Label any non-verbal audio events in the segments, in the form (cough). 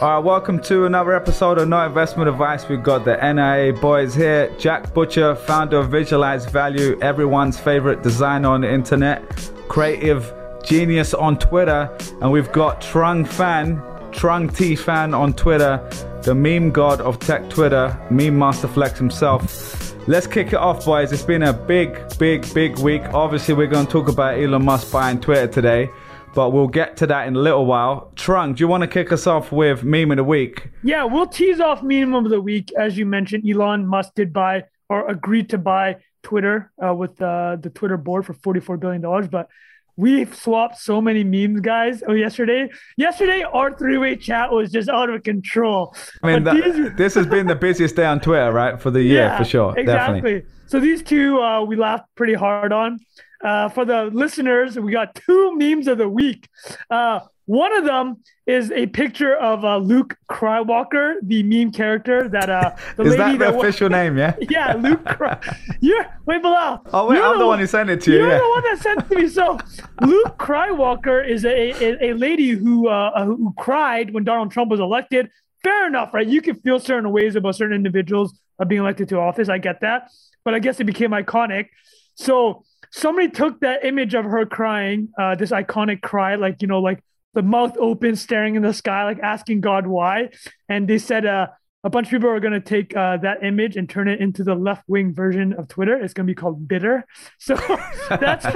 All right, welcome to another episode of No Investment Advice. We've got the NIA boys here. Jack Butcher, founder of Visualize Value, everyone's favorite designer on the internet, creative genius on Twitter, and we've got Trung Phan, Trung T Phan on Twitter, the meme god of tech Twitter, meme master flex himself. Let's kick it off, boys. It's been a big, big, big week. Obviously, we're going to talk about Elon Musk buying Twitter today but we'll get to that in a little while. Trung, do you want to kick us off with meme of the week? Yeah, we'll tease off meme of the week. As you mentioned, Elon Musk did buy or agreed to buy Twitter uh, with uh, the Twitter board for $44 billion. But we've swapped so many memes, guys. Oh, yesterday, yesterday our three-way chat was just out of control. I mean, that, these... (laughs) this has been the busiest day on Twitter, right, for the year yeah, for sure. Exactly. Definitely. So these two uh, we laughed pretty hard on. Uh, for the listeners, we got two memes of the week. Uh, one of them is a picture of uh, Luke Crywalker, the meme character that uh, the is lady that the that official name? Yeah. (laughs) yeah, Luke. Cry- you're wait, Bilal. Oh wait, I'm the, the one who sent it to you. You're yeah. the one that sent it to me. So Luke Crywalker is a, a, a lady who uh, who cried when Donald Trump was elected. Fair enough, right? You can feel certain ways about certain individuals being elected to office. I get that, but I guess it became iconic. So somebody took that image of her crying, uh, this iconic cry, like you know, like the mouth open, staring in the sky, like asking God why, and they said uh, a bunch of people are going to take uh, that image and turn it into the left wing version of Twitter. It's going to be called Bitter. (laughs) So (laughs) that's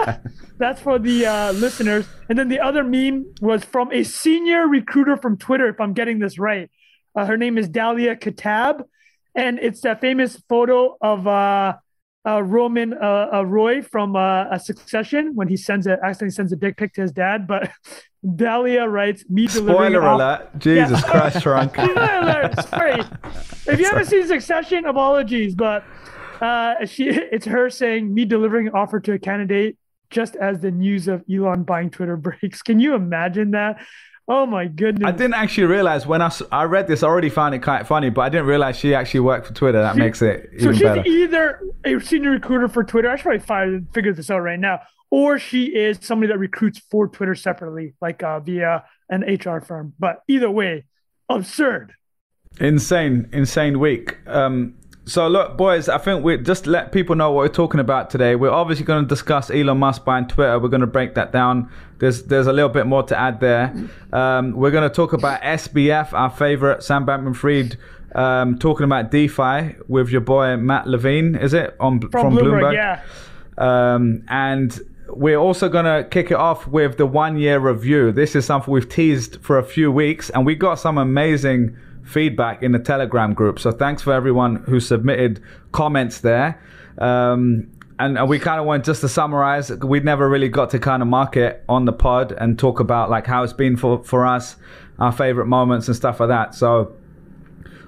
that's for the uh, listeners. And then the other meme was from a senior recruiter from Twitter, if I'm getting this right. Uh, her name is Dahlia Katab, and it's that famous photo of uh, Roman uh, uh, Roy from uh, a Succession when he sends a accidentally sends a dick pic to his dad. But (laughs) Dalia writes, "Me delivering." Spoiler alert! Jesus yeah. Christ, (laughs) Trung. Spoiler alert! Sorry, (laughs) if you haven't seen Succession, apologies, but uh, she it's her saying, "Me delivering an offer to a candidate." Just as the news of Elon buying Twitter breaks, can you imagine that? Oh my goodness! I didn't actually realize when I, I read this. I already found it quite funny, but I didn't realize she actually worked for Twitter. That she, makes it even so she's better. either a senior recruiter for Twitter. I should probably find, figure this out right now, or she is somebody that recruits for Twitter separately, like uh, via an HR firm. But either way, absurd. Insane, insane week. Um, so look, boys, I think we just let people know what we're talking about today. We're obviously going to discuss Elon Musk buying Twitter. We're going to break that down. There's there's a little bit more to add there. Um, we're going to talk about SBF, our favorite, Sam Bankman-Fried, um, talking about DeFi with your boy Matt Levine. Is it on from, from Bloomberg? Bloomberg? Yeah. Um, and we're also going to kick it off with the one year review. This is something we've teased for a few weeks, and we got some amazing feedback in the Telegram group. So thanks for everyone who submitted comments there. Um, and, and we kind of went just to summarize, we never really got to kind of market on the pod and talk about like how it's been for, for us, our favorite moments and stuff like that. So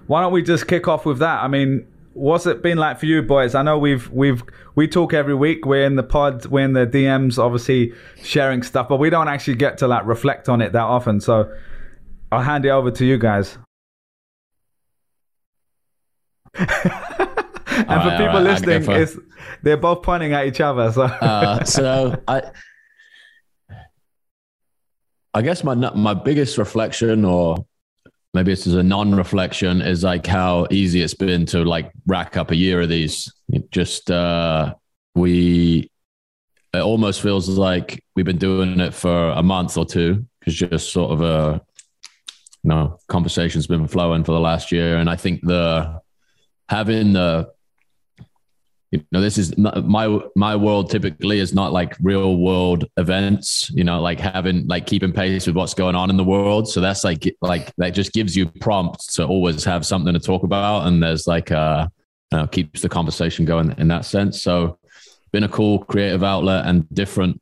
why don't we just kick off with that? I mean, what's it been like for you boys? I know we've we've we talk every week. We're in the pod, we're in the DMs, obviously sharing stuff, but we don't actually get to like reflect on it that often. So I'll hand it over to you guys. (laughs) and right, for people right, listening, for... it's, they're both pointing at each other. So, uh, so (laughs) I, I guess my my biggest reflection, or maybe this is a non-reflection, is like how easy it's been to like rack up a year of these. It just uh, we, it almost feels like we've been doing it for a month or two because just sort of a, you know, conversation's been flowing for the last year, and I think the having the you know this is not, my my world typically is not like real world events you know like having like keeping pace with what's going on in the world. So that's like like that just gives you prompts to always have something to talk about. And there's like uh you know, keeps the conversation going in that sense. So been a cool creative outlet and different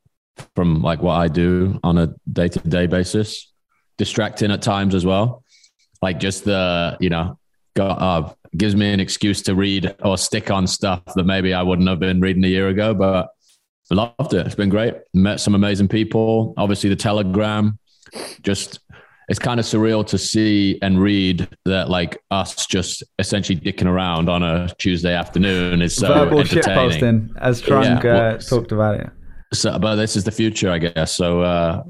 from like what i do on a day-to-day basis. Distracting at times as well. Like just the you know got uh, gives me an excuse to read or stick on stuff that maybe I wouldn't have been reading a year ago. But I loved it. It's been great. Met some amazing people. Obviously, the Telegram. Just it's kind of surreal to see and read that like us just essentially dicking around on a Tuesday afternoon is so verbal entertaining. posting, as Trung yeah, uh, talked about it. So, but this is the future, I guess. So. Uh,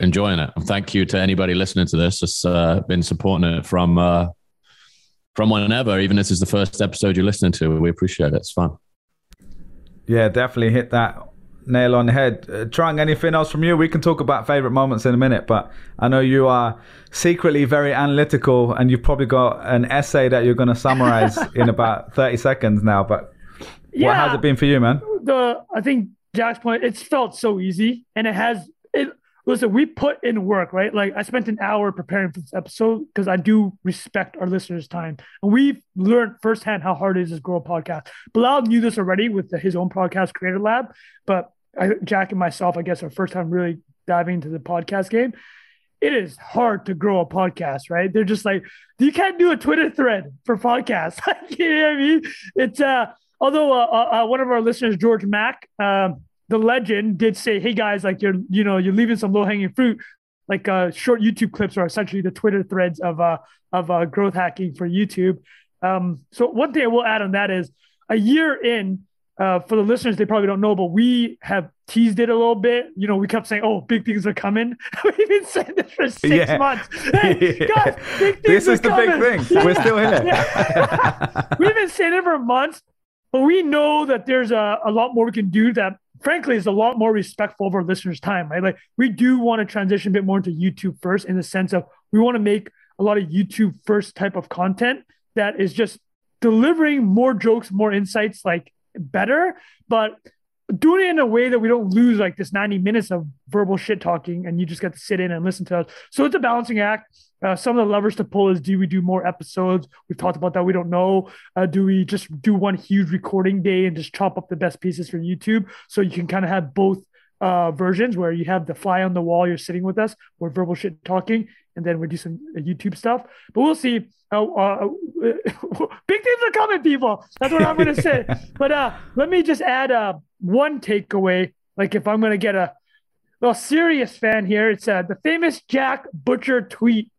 enjoying it. And thank you to anybody listening to this. It's uh, been supporting it from uh, from whenever, even if this is the first episode you're listening to. We appreciate it. It's fun. Yeah, definitely hit that nail on the head. Uh, Trung, anything else from you? We can talk about favorite moments in a minute, but I know you are secretly very analytical and you've probably got an essay that you're going to summarize (laughs) in about 30 seconds now. But yeah, what has it been for you, man? The I think Jack's point, it's felt so easy and it has it listen, we put in work, right? Like I spent an hour preparing for this episode because I do respect our listeners' time. And we've learned firsthand how hard it is to grow a podcast. Bilal knew this already with the, his own podcast creator lab, but I, Jack and myself, I guess, our first time really diving into the podcast game. It is hard to grow a podcast, right? They're just like, you can't do a Twitter thread for podcasts. (laughs) you know what I mean? It's uh although uh, uh, uh, one of our listeners, George Mack, um, the legend did say, "Hey guys, like you're you know you're leaving some low hanging fruit." Like uh, short YouTube clips are essentially the Twitter threads of uh, of uh, growth hacking for YouTube. Um, so one thing I will add on that is a year in. Uh, for the listeners, they probably don't know, but we have teased it a little bit. You know, we kept saying, "Oh, big things are coming." (laughs) We've been saying this for six yeah. months. (laughs) Hey, yeah. guys, big things this is the coming. big thing. Yeah. We're still here. (laughs) We've been saying it for months, but we know that there's a, a lot more we can do that frankly is a lot more respectful of our listeners' time, right? Like we do want to transition a bit more into YouTube first in the sense of we want to make a lot of YouTube first type of content that is just delivering more jokes, more insights, like better, but doing it in a way that we don't lose like this 90 minutes of verbal shit talking and you just get to sit in and listen to us. So it's a balancing act. Uh, some of the levers to pull is do we do more episodes? We've talked about that. We don't know. Uh, do we just do one huge recording day and just chop up the best pieces for YouTube so you can kind of have both uh, versions where you have the fly on the wall, you're sitting with us, we're verbal shit talking, and then we do some uh, YouTube stuff. But we'll see. Uh, uh, (laughs) big things are coming, people. That's what I'm going to say. (laughs) but uh, let me just add uh, one takeaway. Like if I'm going to get a well serious fan here, it's uh, the famous Jack Butcher tweet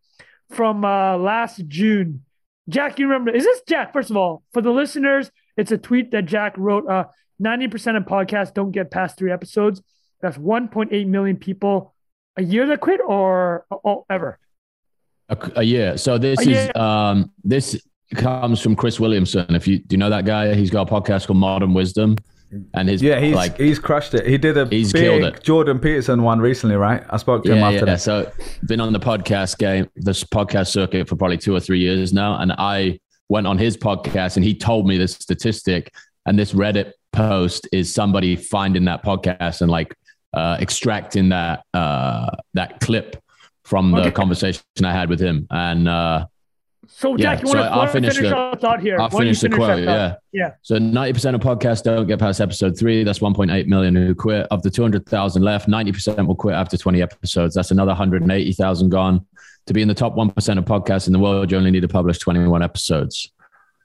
from uh, last June. Jack, you remember? Is this Jack? First of all, for the listeners, it's a tweet that Jack wrote. Uh, 90% of podcasts don't get past three episodes. That's 1.8 million people a year that quit or oh, ever? A, a, year. So this a is um this comes from Chris Williamson. If you do you know that guy, he's got a podcast called Modern Wisdom and his yeah he's like he's crushed it he did a he's killed it. jordan peterson one recently right i spoke to yeah, him after yeah. that so been on the podcast game this podcast circuit for probably two or three years now and i went on his podcast and he told me this statistic and this reddit post is somebody finding that podcast and like uh, extracting that uh, that clip from the okay. conversation i had with him and uh, so, Jack, yeah, you want so to I'll finish, finish the, thought here? I'll finish the quote. Yeah. Yeah. So 90% of podcasts don't get past episode three. That's 1.8 million who quit. Of the 200,000 left, 90% will quit after 20 episodes. That's another 180,000 gone. To be in the top 1% of podcasts in the world, you only need to publish 21 episodes.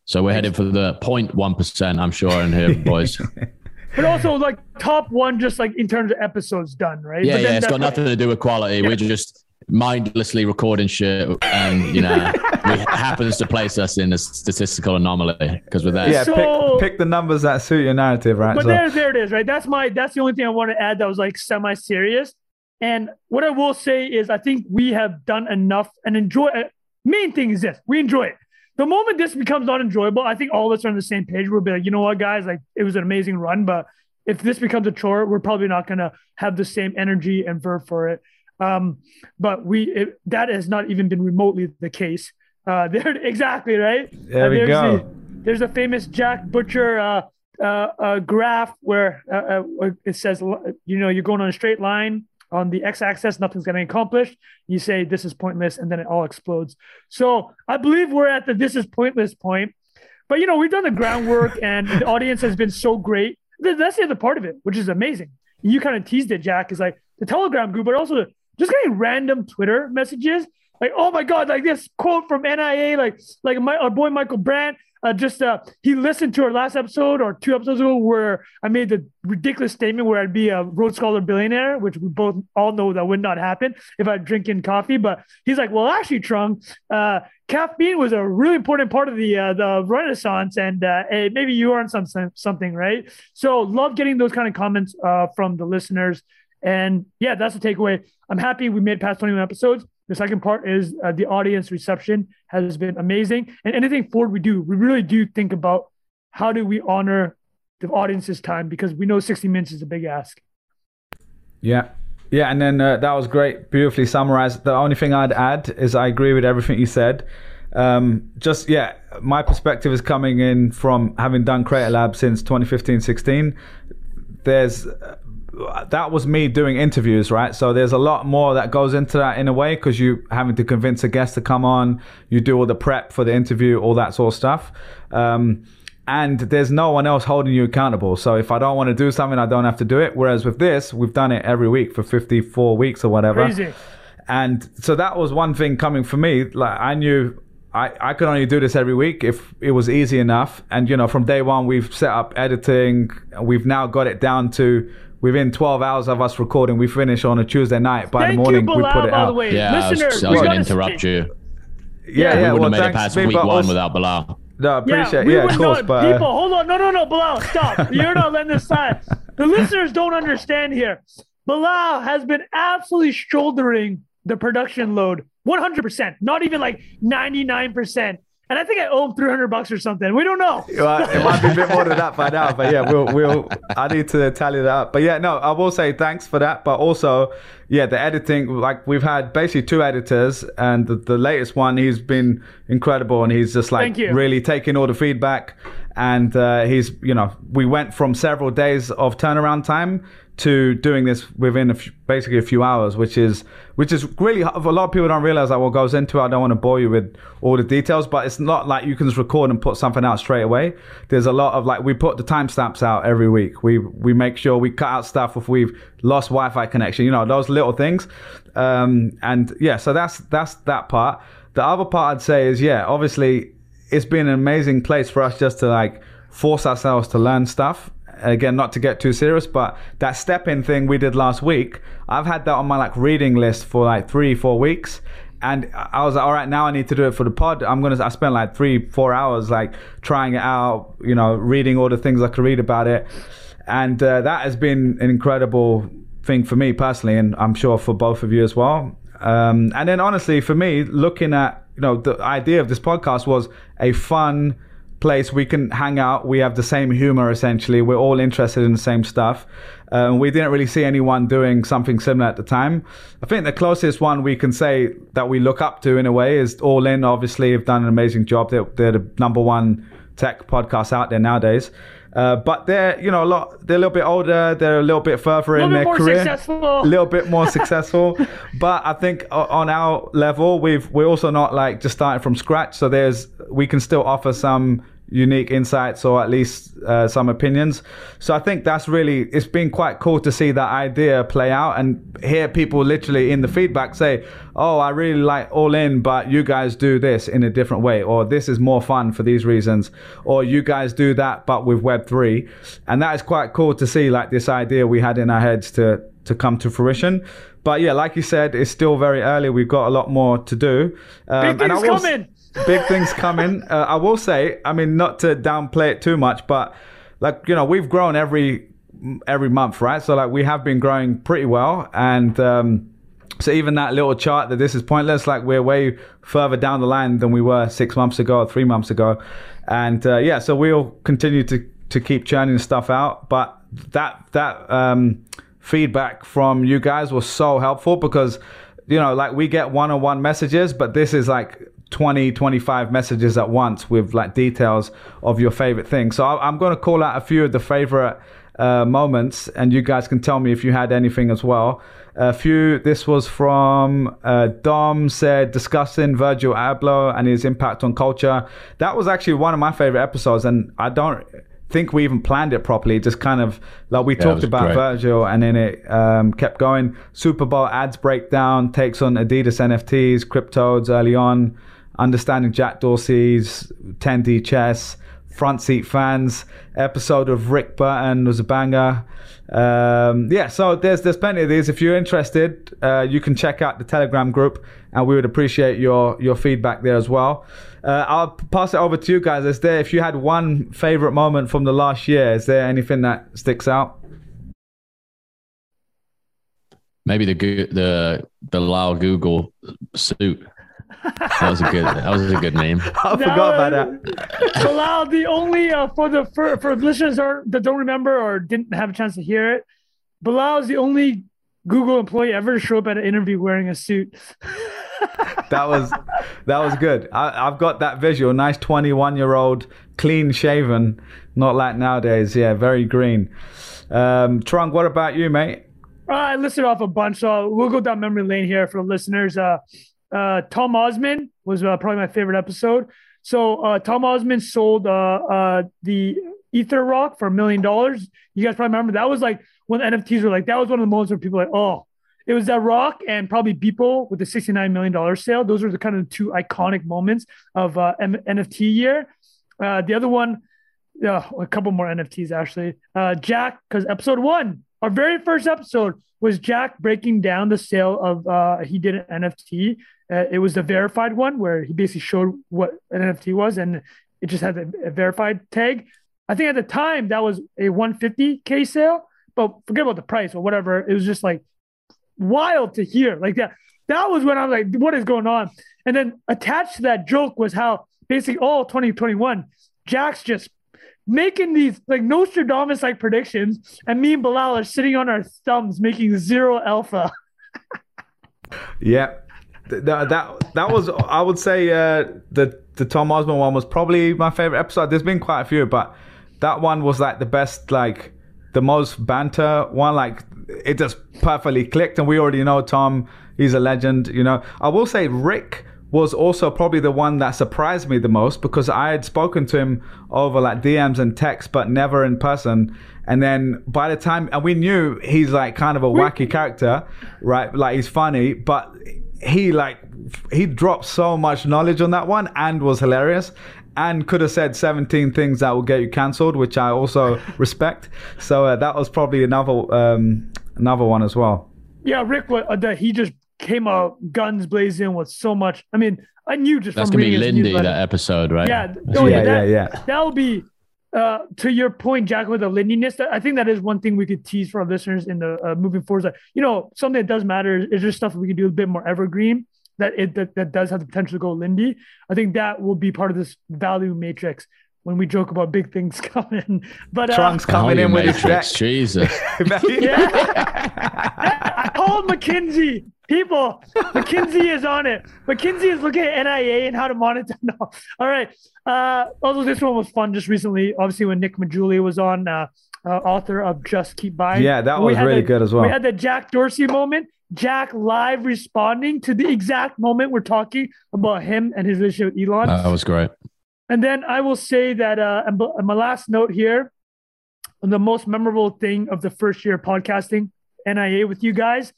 So we're headed for the 0.1%, I'm sure, in here, boys. (laughs) but also like top one, just like in terms of episodes done, right? Yeah, yeah. It's got nothing to do with quality. Yeah. We're just mindlessly recording shit and you know (laughs) it happens to place us in a statistical anomaly because we're there. yeah so, pick, pick the numbers that suit your narrative right? But so. there, there it is right? That's my that's the only thing i want to add that was like semi-serious. And what i will say is i think we have done enough and enjoy uh, main thing is this we enjoy it. The moment this becomes not enjoyable i think all of us are on the same page. We'll be like you know what guys? Like it was an amazing run but if this becomes a chore we're probably not going to have the same energy and verve for it um, but we it, that has not even been remotely the case. Uh, (laughs) there exactly right. There uh, we go. The, there's a famous Jack Butcher uh, uh, uh graph where uh, it says, you know, you're going on a straight line on the x-axis, nothing's getting accomplished. You say this is pointless, and then it all explodes. So I believe we're at the this is pointless point. But you know, we've done the groundwork, (laughs) and the audience has been so great. That's the other part of it, which is amazing. You kind of teased it, Jack, is like the Telegram group, but also the just getting random Twitter messages like, oh my god, like this quote from NIA, like like my our boy Michael Brandt. Uh, just uh, he listened to our last episode or two episodes ago where I made the ridiculous statement where I'd be a Rhodes Scholar billionaire, which we both all know that would not happen if I drink in coffee. But he's like, well, actually, Trung, uh, caffeine was a really important part of the uh, the Renaissance, and uh, hey, maybe you are on some something, right? So love getting those kind of comments uh, from the listeners And yeah, that's the takeaway. I'm happy we made past 21 episodes. The second part is uh, the audience reception has been amazing. And anything forward we do, we really do think about how do we honor the audience's time because we know 60 minutes is a big ask. Yeah. Yeah, and then uh, that was great, beautifully summarized. The only thing I'd add is I agree with everything you said. Um, just yeah, my perspective is coming in from having done Creator Lab since 2015-16. There's uh, that was me doing interviews, right? So there's a lot more that goes into that in a way because you having to convince a guest to come on, you do all the prep for the interview, all that sort of stuff. Um, and there's no one else holding you accountable. So if I don't want to do something, I don't have to do it. Whereas with this, we've done it every week for 54 weeks or whatever. Crazy. And so that was one thing coming for me. Like I knew I, I could only do this every week if it was easy enough. And you know, from day one, we've set up editing. We've now got it down to within 12 hours of us recording. We finish on a Tuesday night. By Thank the morning, you, we put it by out. the way. Yeah, I was, Listeners, I we was going gotta interrupt you. Yeah, we yeah. wouldn't well, have made it past week one also- without Bilal. No, I appreciate. we Yeah, would of course. not- But uh, people, hold on, no, no, no, Bilal, stop. (laughs) You're not letting this slide. The listeners don't understand here. Bilal has been absolutely shouldering the production load, 100%, not even like 99%. And I think I owe him 300 bucks or something. We don't know. Well, it might be a bit more than that by now, but yeah, we'll we'll. I need to tally that up. But yeah, no, I will say thanks for that. But also, yeah, the editing, like we've had basically two editors, and the, the latest one, he's been incredible, and he's just like really taking all the feedback, and uh, he's you know we went from several days of turnaround time to doing this within a few, basically a few hours, which is which is really a lot of people don't realize that what goes into. it. I don't want to bore you with all the details, but it's not like you can just record and put something out straight away. There's a lot of like we put the timestamps out every week. We we make sure we cut out stuff if we've lost Wi-Fi connection. You know those little things, um, and yeah. So that's that's that part. The other part I'd say is yeah, obviously it's been an amazing place for us just to like force ourselves to learn stuff again not to get too serious but that STEPN thing we did last week i've had that on my like reading list for like three four weeks. And i was like all right now i need to do it for the pod. I'm gonna i spent like three four hours like trying it out you know reading all the things i could read about it. And uh, that has been an incredible thing for me personally and i'm sure for both of you as well. Um, and then honestly for me looking at you know the idea of this podcast was a fun place we can hang out we have the same humor essentially. We're all interested in the same stuff. Um, we didn't really see anyone doing something similar at the time. I think the closest one we can say that we look up to in a way is all in. Obviously have done an amazing job. They're, they're the number one tech podcast out there nowadays uh, but they're you know a lot they're a little bit older they're a little bit further A in little bit their more career successful. a little bit more successful. (laughs) but I think on our level, we've we're also not like just starting from scratch. So there's we can still offer some unique insights or at least uh, some opinions. So I think that's really it's been quite cool to see that idea play out and hear people literally in the feedback say, "Oh, I really like All In, but you guys do this in a different way," or "This is more fun for these reasons," or "You guys do that but with Web 3." And that is quite cool to see like this idea we had in our heads to to come to fruition. But yeah, like you said, it's still very early. We've got a lot more to do. Um, Big and I things coming. Big things coming. Uh, I will say, I mean, not to downplay it too much, but like you know, we've grown every every month, right? So like we have been growing pretty well, and um, so even that little chart that this is pointless, like we're way further down the line than we were six months ago or three months ago, and uh, yeah, so we'll continue to to keep churning stuff out, but that that um, feedback from you guys was so helpful because you know like we get one-on-one messages but this is like 20 25 messages at once with like details of your favorite thing. So I- i'm going to call out a few of the favorite uh, moments and you guys can tell me if you had anything as well. A few this was from uh, dom said discussing virgil abloh and his impact on culture. That was actually one of my favorite episodes and i don't think we even planned it properly. Just kind of like we it talked about great. Virgil, and then it um, kept going. Super Bowl ads breakdown takes on Adidas NFTs, cryptodes early on, understanding Jack Dorsey's 10D chess, front seat fans. Episode of Rick Burton was a banger. Um, yeah, so there's there's plenty of these. If you're interested, uh, you can check out the Telegram group, and we would appreciate your your feedback there as well. Uh, I'll pass it over to you guys. Is there, if you had one favorite moment from the last year, is there anything that sticks out? maybe the Goo- the Bilal Google suit. That was a good. That was a good name. (laughs) I forgot about that. (laughs) Bilal, the only uh, for the for, for listeners are, that don't remember or didn't have a chance to hear it, Bilal is the only Google employee ever to show up at an interview wearing a suit. (laughs) That was that was good. I, I've got that visual. Nice twenty-one year old, clean shaven, not like nowadays. Yeah, very green. Um, Trung, what about you, mate? I listed off a bunch, so we'll go down memory lane here for the listeners. Uh, uh, Tom Osman was uh, probably my favorite episode. So uh, Tom Osman sold uh, uh, the Ether Rock for a million dollars. You guys probably remember that was like when NFTs were like that was one of the moments where people were like, oh, it was that rock and probably Beeple with the $69 million sale. Those are the kind of two iconic moments of uh, M- NFT year. Uh, the other one, uh, a couple more NFTs actually. Uh, Jack, because episode one, our very first episode was Jack breaking down the sale of uh, he did an NFT. Uh, it was the verified one where he basically showed what an NFT was and it just had a, a verified tag. I think at the time that was a 150k sale, but forget about the price or whatever. It was just like wild to hear like that. That was when I was like, what is going on? And then attached to that joke was how basically all 2021, Jack's just making these like Nostradamus like predictions, and me and Bilal are sitting on our thumbs making zero alpha. (laughs) Yeah, that that that was I would say uh, the the Tom Osman one was probably my favorite episode. There's been quite a few, but that one was like the best, like the most banter one. Like it just perfectly clicked, and we already know Tom. He's a legend, you know. I will say Rick was also probably the one that surprised me the most because I had spoken to him over like DMs and text, but never in person. And then by the time, and we knew he's like kind of a wacky character, right? Like he's funny, but he like he dropped so much knowledge on that one and was hilarious and could have said 17 things that will get you cancelled which i also (laughs) respect so uh, that was probably another um another one as well Yeah, Rick, what uh, that he just came out guns blazing with so much. I mean, I knew just That's from gonna be reading his Lindy that episode, right? Yeah, That's no, yeah yeah, that, yeah yeah That'll be uh, to your point, Jack, with the lindiness. That I think that is one thing we could tease for our listeners in the uh, moving forward. Is that you know something that does matter is just stuff that we can do a bit more evergreen. That it that, that does have the potential to go Lindy. I think that will be part of this value matrix when we joke about big things (laughs) coming. But uh, Trung's coming in with his Matrix, deck Jesus. I called McKinsey. People, McKinsey is on it. McKinsey is looking at NIA and how to monitor. (laughs) No. All right. Uh, although this one was fun just recently, obviously when Nick Maggiulli was on, uh, uh, author of Just Keep Buying. Yeah, that was really the- good as well. We had the Jack Dorsey moment. Jack live responding to the exact moment we're talking about him and his relationship with Elon. that was great. And then I will say that, uh, and b- and my last note here, on the most memorable thing of the first year of podcasting NIA with you guys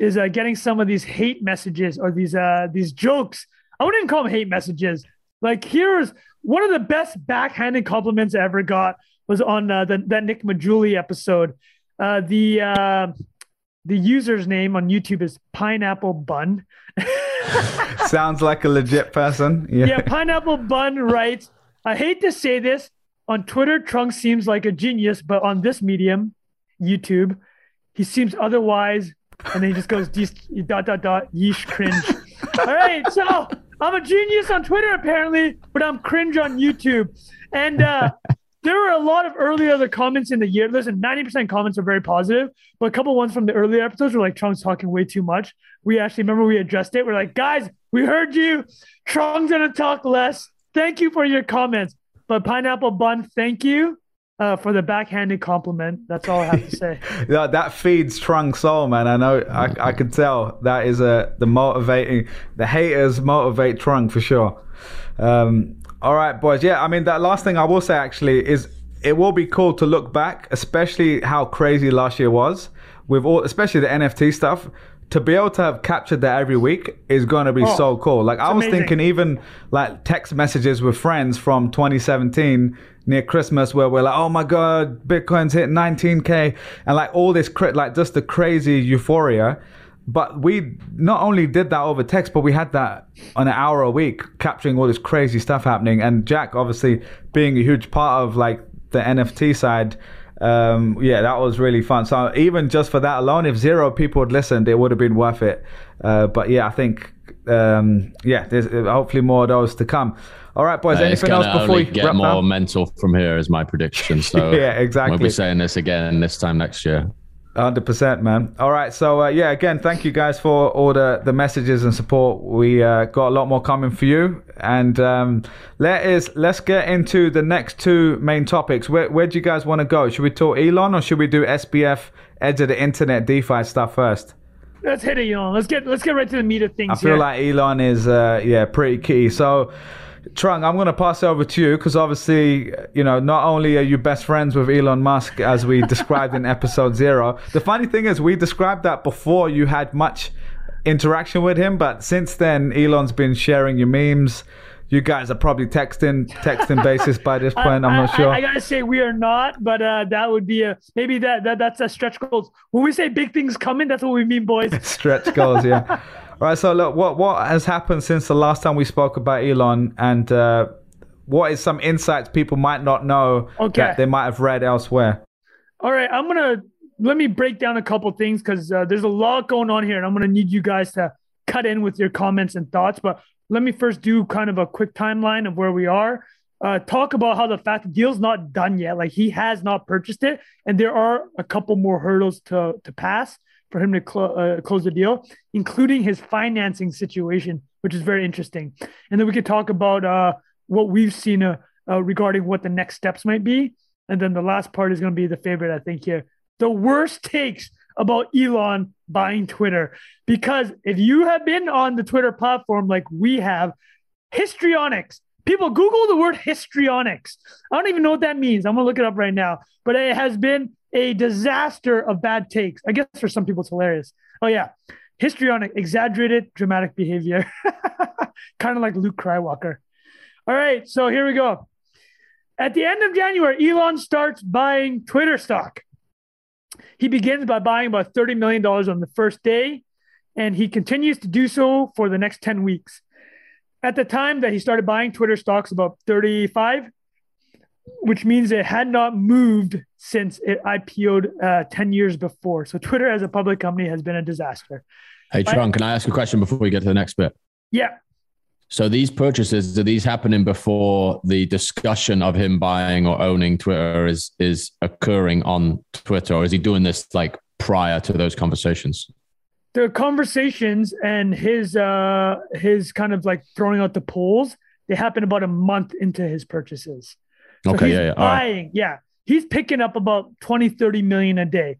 is uh, getting some of these hate messages or these uh, these jokes. I wouldn't even call them hate messages. Like here's one of the best backhanded compliments I ever got was on uh, the, that Nick Maggiulli episode. Uh, the uh, the user's name on YouTube is Pineapple Bun. (laughs) sounds like a legit person yeah, yeah, Pineapple Bun writes, I hate to say this. On Twitter, Trung seems like a genius, but on this medium, YouTube, he seems otherwise. And then he just goes "Dis- dot dot dot yeesh cringe. All right, so I'm a genius on Twitter apparently, but I'm cringe on YouTube. And uh, there were a lot of early other comments in the year. Listen, 90% comments are very positive, but a couple ones from the earlier episodes were like Trung's talking way too much. We actually remember we addressed it. We're like, guys, we heard you. Trung's gonna talk less. Thank you for your comments. But pineapple bun, thank you uh, for the backhanded compliment. That's all I have to say. (laughs) Yeah, that feeds Trung soul, man. I know, I, I could tell that is a the motivating. The haters motivate Trung for sure. Um, all right, boys. Yeah, I mean that last thing I will say actually is it will be cool to look back, especially how crazy last year was with all, especially the NFT stuff. To be able to have captured that every week is going to be Oh, so cool. Like I was amazing. thinking, even like text messages with friends from 2017 near Christmas, where we're like, "Oh my god, Bitcoin's hit 19k," and like all this, cra- like just the crazy euphoria. But we not only did that over text, but we had that on an hour a week, capturing all this crazy stuff happening. And Jack, obviously, being a huge part of like the NFT side, um, yeah, that was really fun. So even just for that alone, if zero people had listened, it would have been worth it. Uh, but yeah, I think um, yeah, there's hopefully more of those to come. All right, boys. Uh, anything else before only we get wrap more down? mental from here is my prediction. So (laughs) Yeah, exactly. We'll be saying this again this time next year. Hundred percent, man. All right, so uh, yeah, again, thank you guys for all the, the messages and support. We uh, got a lot more coming for you, and um, let is let's get into the next two main topics. Where where do you guys want to go? Should we talk Elon or should we do SBF Edge of the Internet DeFi stuff first? Let's hit it, Elon. Let's get let's get right to the meat of things. I feel here. like Elon is uh, yeah pretty key. So. Trung, I'm going to pass it over to you because obviously, you know, not only are you best friends with Elon Musk as we described in episode zero. The funny thing is, we described that before you had much interaction with him, but since then, Elon's been sharing your memes. You guys are probably texting, texting (laughs) basis by this point. I'm not sure. I, I gotta say we are not, but uh, that would be a maybe that, that that's a stretch goals. When we say big things coming, that's what we mean, boys. (laughs) stretch goals, yeah. (laughs) All right, so look, what what has happened since the last time we spoke about Elon, and uh, what is some insights people might not know Okay. that they might have read elsewhere? All right, I'm gonna let me break down a couple things because uh, there's a lot going on here, and I'm gonna need you guys to cut in with your comments and thoughts. But let me first do kind of a quick timeline of where we are. Uh, talk about how the fact the deal's not done yet. Like he has not purchased it, and there are a couple more hurdles to to pass for him to clo- uh, close the deal, including his financing situation, which is very interesting. And then we could talk about uh, what we've seen uh, uh, regarding what the next steps might be. And then the last part is going to be the favorite, I think, here. The worst takes about Elon buying Twitter. Because if you have been on the Twitter platform like we have, histrionics. People Google the word histrionics. I don't even know what that means. I'm to look it up right now. But it has been a disaster of bad takes. I guess for some people, it's hilarious. Oh, yeah. Histrionic, exaggerated, dramatic behavior. (laughs) kind of like Luke Crywalker. All right. So here we go. At the end of January, Elon starts buying Twitter stock. He begins by buying about $30 million on the first day, and he continues to do so for the next 10 weeks. At the time that he started buying Twitter stocks, about 35, which means it had not moved since it IPO'd uh, 10 years before. So Twitter as a public company has been a disaster. Hey, Trung, can I ask a question before we get to the next bit? Yeah. So these purchases are these happening before the discussion of him buying or owning Twitter is is occurring on Twitter, or is he doing this like prior to those conversations? The conversations and his uh his kind of like throwing out the polls they happen about a month into his purchases so Okay, yeah, yeah. All right. buying yeah he's picking up about 20 30 million a day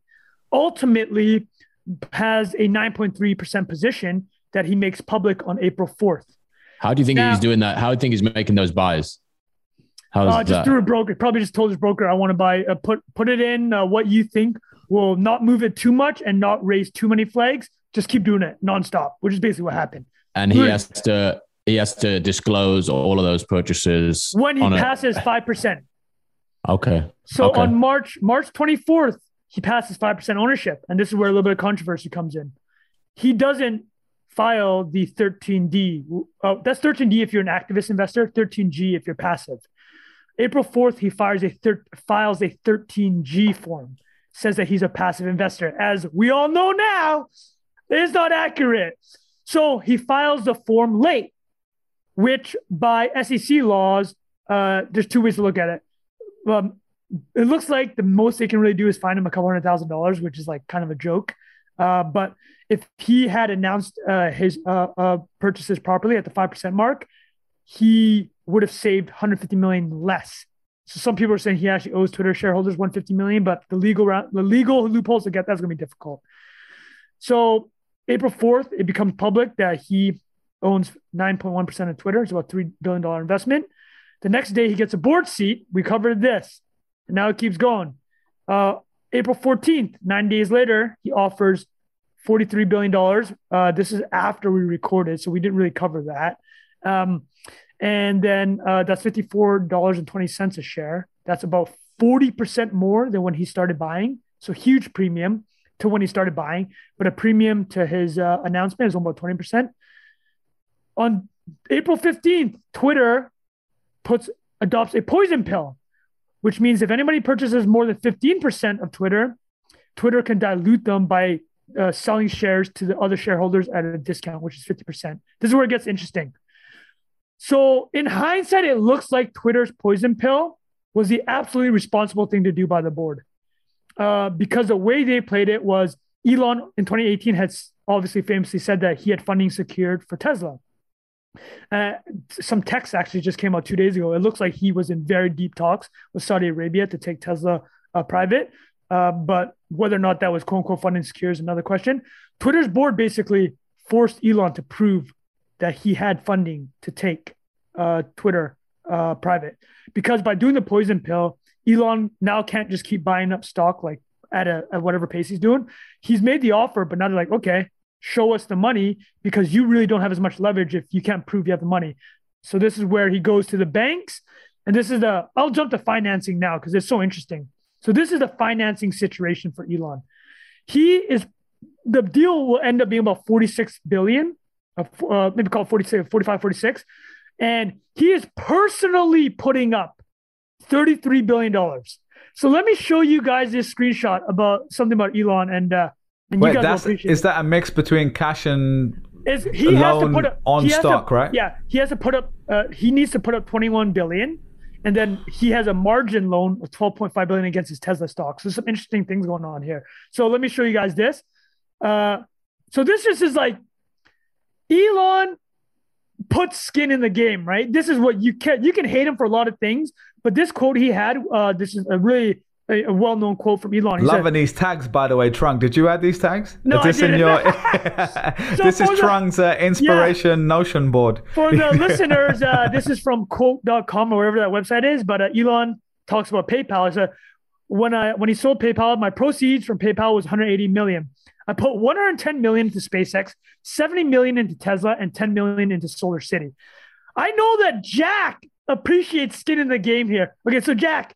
ultimately has a 9.3% position that he makes public on april 4th How do you think Now- he's doing that? How do you think he's making those buys? How uh, just that? through a broker probably just told his broker i want to buy uh, put put it in uh, what you think will not move it too much and not raise too many flags just keep doing it nonstop which is basically what happened and he Good. has to he has to disclose all of those purchases when he passes 5% okay. So Okay. on March March 24th, he passes 5% ownership. And this is where a little bit of controversy comes in. He doesn't file the 13D. Oh, that's 13D if you're an activist investor, 13G if you're passive. April 4th, he fires a thir- files a 13G form, says that he's a passive investor. As we all know now, it is not accurate. So he files the form late, which by SEC laws, uh, there's two ways to look at it. Um, it looks like the most they can really do is find him a couple hundred thousand dollars, which is like kind of a joke. Uh, but if he had announced uh, his uh, uh, purchases properly at the five percent mark, he would have saved 150 million less. So some people are saying he actually owes Twitter shareholders 150 million, but the legal the legal loopholes to get that's going to be difficult. So April 4th, it becomes public that he owns 9.1% of Twitter. It's about $3 billion investment. The next day, he gets a board seat. We covered this. And now it keeps going. Uh, April 14th, nine days later, he offers $43 billion. Uh, this is after we recorded, so we didn't really cover that. Um, and then uh, that's $54.20 a share. That's about 40% more than when he started buying. So huge premium to when he started buying, but a premium to his uh, announcement is about 20%. On April 15th, Twitter puts adopts a poison pill. which means if anybody purchases more than 15% of Twitter, Twitter can dilute them by uh, selling shares to the other shareholders at a discount, which is 50%. This is where it gets interesting. So, in hindsight, it looks like Twitter's poison pill was the absolutely responsible thing to do by the board. Uh, because the way they played it was Elon in 2018 had obviously famously said that he had funding secured for Tesla. Uh, some text actually just came out two days ago. It looks like he was in very deep talks with Saudi Arabia to take Tesla uh, private. Uh, but whether or not that was quote unquote funding secure is another question. Twitter's board basically forced Elon to prove that he had funding to take uh, Twitter uh, private because by doing the poison pill, Elon now can't just keep buying up stock like at a at whatever pace he's doing. He's made the offer, but now they're like, okay, show us the money because you really don't have as much leverage if you can't prove you have the money. So this is where he goes to the banks. And this is the I'll jump to financing now because it's so interesting. So this is the financing situation for Elon. He is the deal will end up being about 46 billion, uh, maybe call it 46, 45, 46. And he is personally putting up $33 billion. So let me show you guys this screenshot about something about Elon and uh, and Wait, that's, is that a mix between cash and is he has to put up on stock, to, right? Yeah, he has to put up. Uh, he needs to put up 21 billion, and then he has a margin loan of 12.5 billion against his Tesla stock. So some interesting things going on here. So let me show you guys this. Uh, so this just is like Elon puts skin in the game, right? This is what you can you can hate him for a lot of things, but this quote he had, uh, this is a really a, a well-known quote from Elon. He Loving said, these tags, by the way, Trung. Did you add these tags? No, is this I didn't. In your... (laughs) (laughs) so this is the, Trung's uh, inspiration yeah. Notion board. For the (laughs) listeners, uh, this is from quote.com or wherever that website is. But uh, Elon talks about PayPal. He said, when I when he sold PayPal, my proceeds from PayPal was 180 million. I put 110 million into SpaceX, 70 million into Tesla, and 10 million into Solar City. I know that Jack appreciates skin in the game here. Okay, so Jack,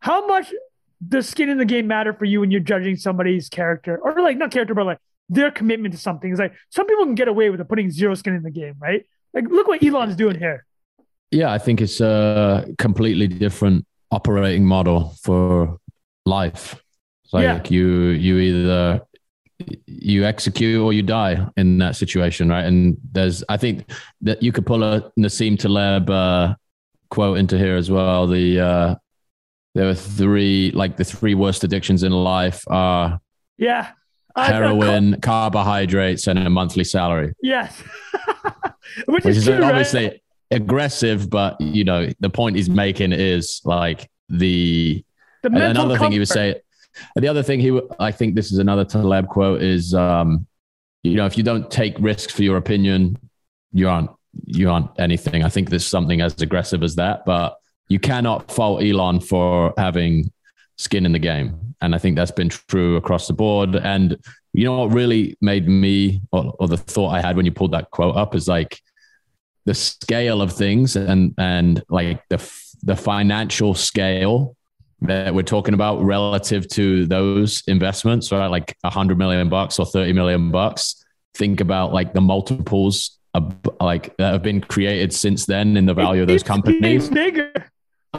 how much does skin in the game matter for you when you're judging somebody's character or like not character, but like their commitment to something? It's like some people can get away with putting zero skin in the game, right? Like look what Elon's doing here. Yeah, I think it's a completely different operating model for life. It's like yeah. you you either you execute or you die in that situation, right? And there's I think that you could pull a Nassim Taleb uh, quote into here as well. The uh, there are three like the three worst addictions in life are yeah heroin, carbohydrates, and a monthly salary. Yes, (laughs) which, which, is, true, obviously right? aggressive, but you know the point he's making is like the, the another comfort. thing he was saying. The other thing he, I think this is another Taleb quote is, um, you know, if you don't take risks for your opinion, you aren't you aren't anything. I think there's something as aggressive as that, but you cannot fault Elon for having skin in the game. And I think that's been true across the board. And you know what really made me, or, or the thought I had when you pulled that quote up is like the scale of things and, and like the, the financial scale that we're talking about relative to those investments, right? Like a hundred million bucks or 30 million bucks. Think about like the multiples like that have been created since then in the value of those companies. Bigger.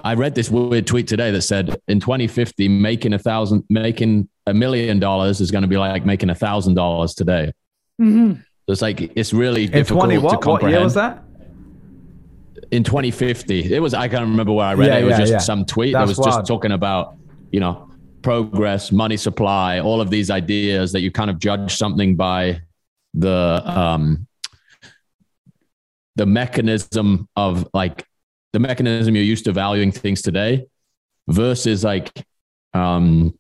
I read this weird tweet today that said in 2050, making a thousand, making a million dollars is going to be like making a thousand dollars today. Mm-hmm. it's like it's really in difficult 20 what? to comprehend. What year was that? In 2050, it was. I can't remember where I read yeah, it. It was yeah, just yeah. some tweet That's that was wild. just talking about, you know, progress, money supply, all of these ideas that you kind of judge something by the um the mechanism of like the mechanism you're used to valuing things today versus like um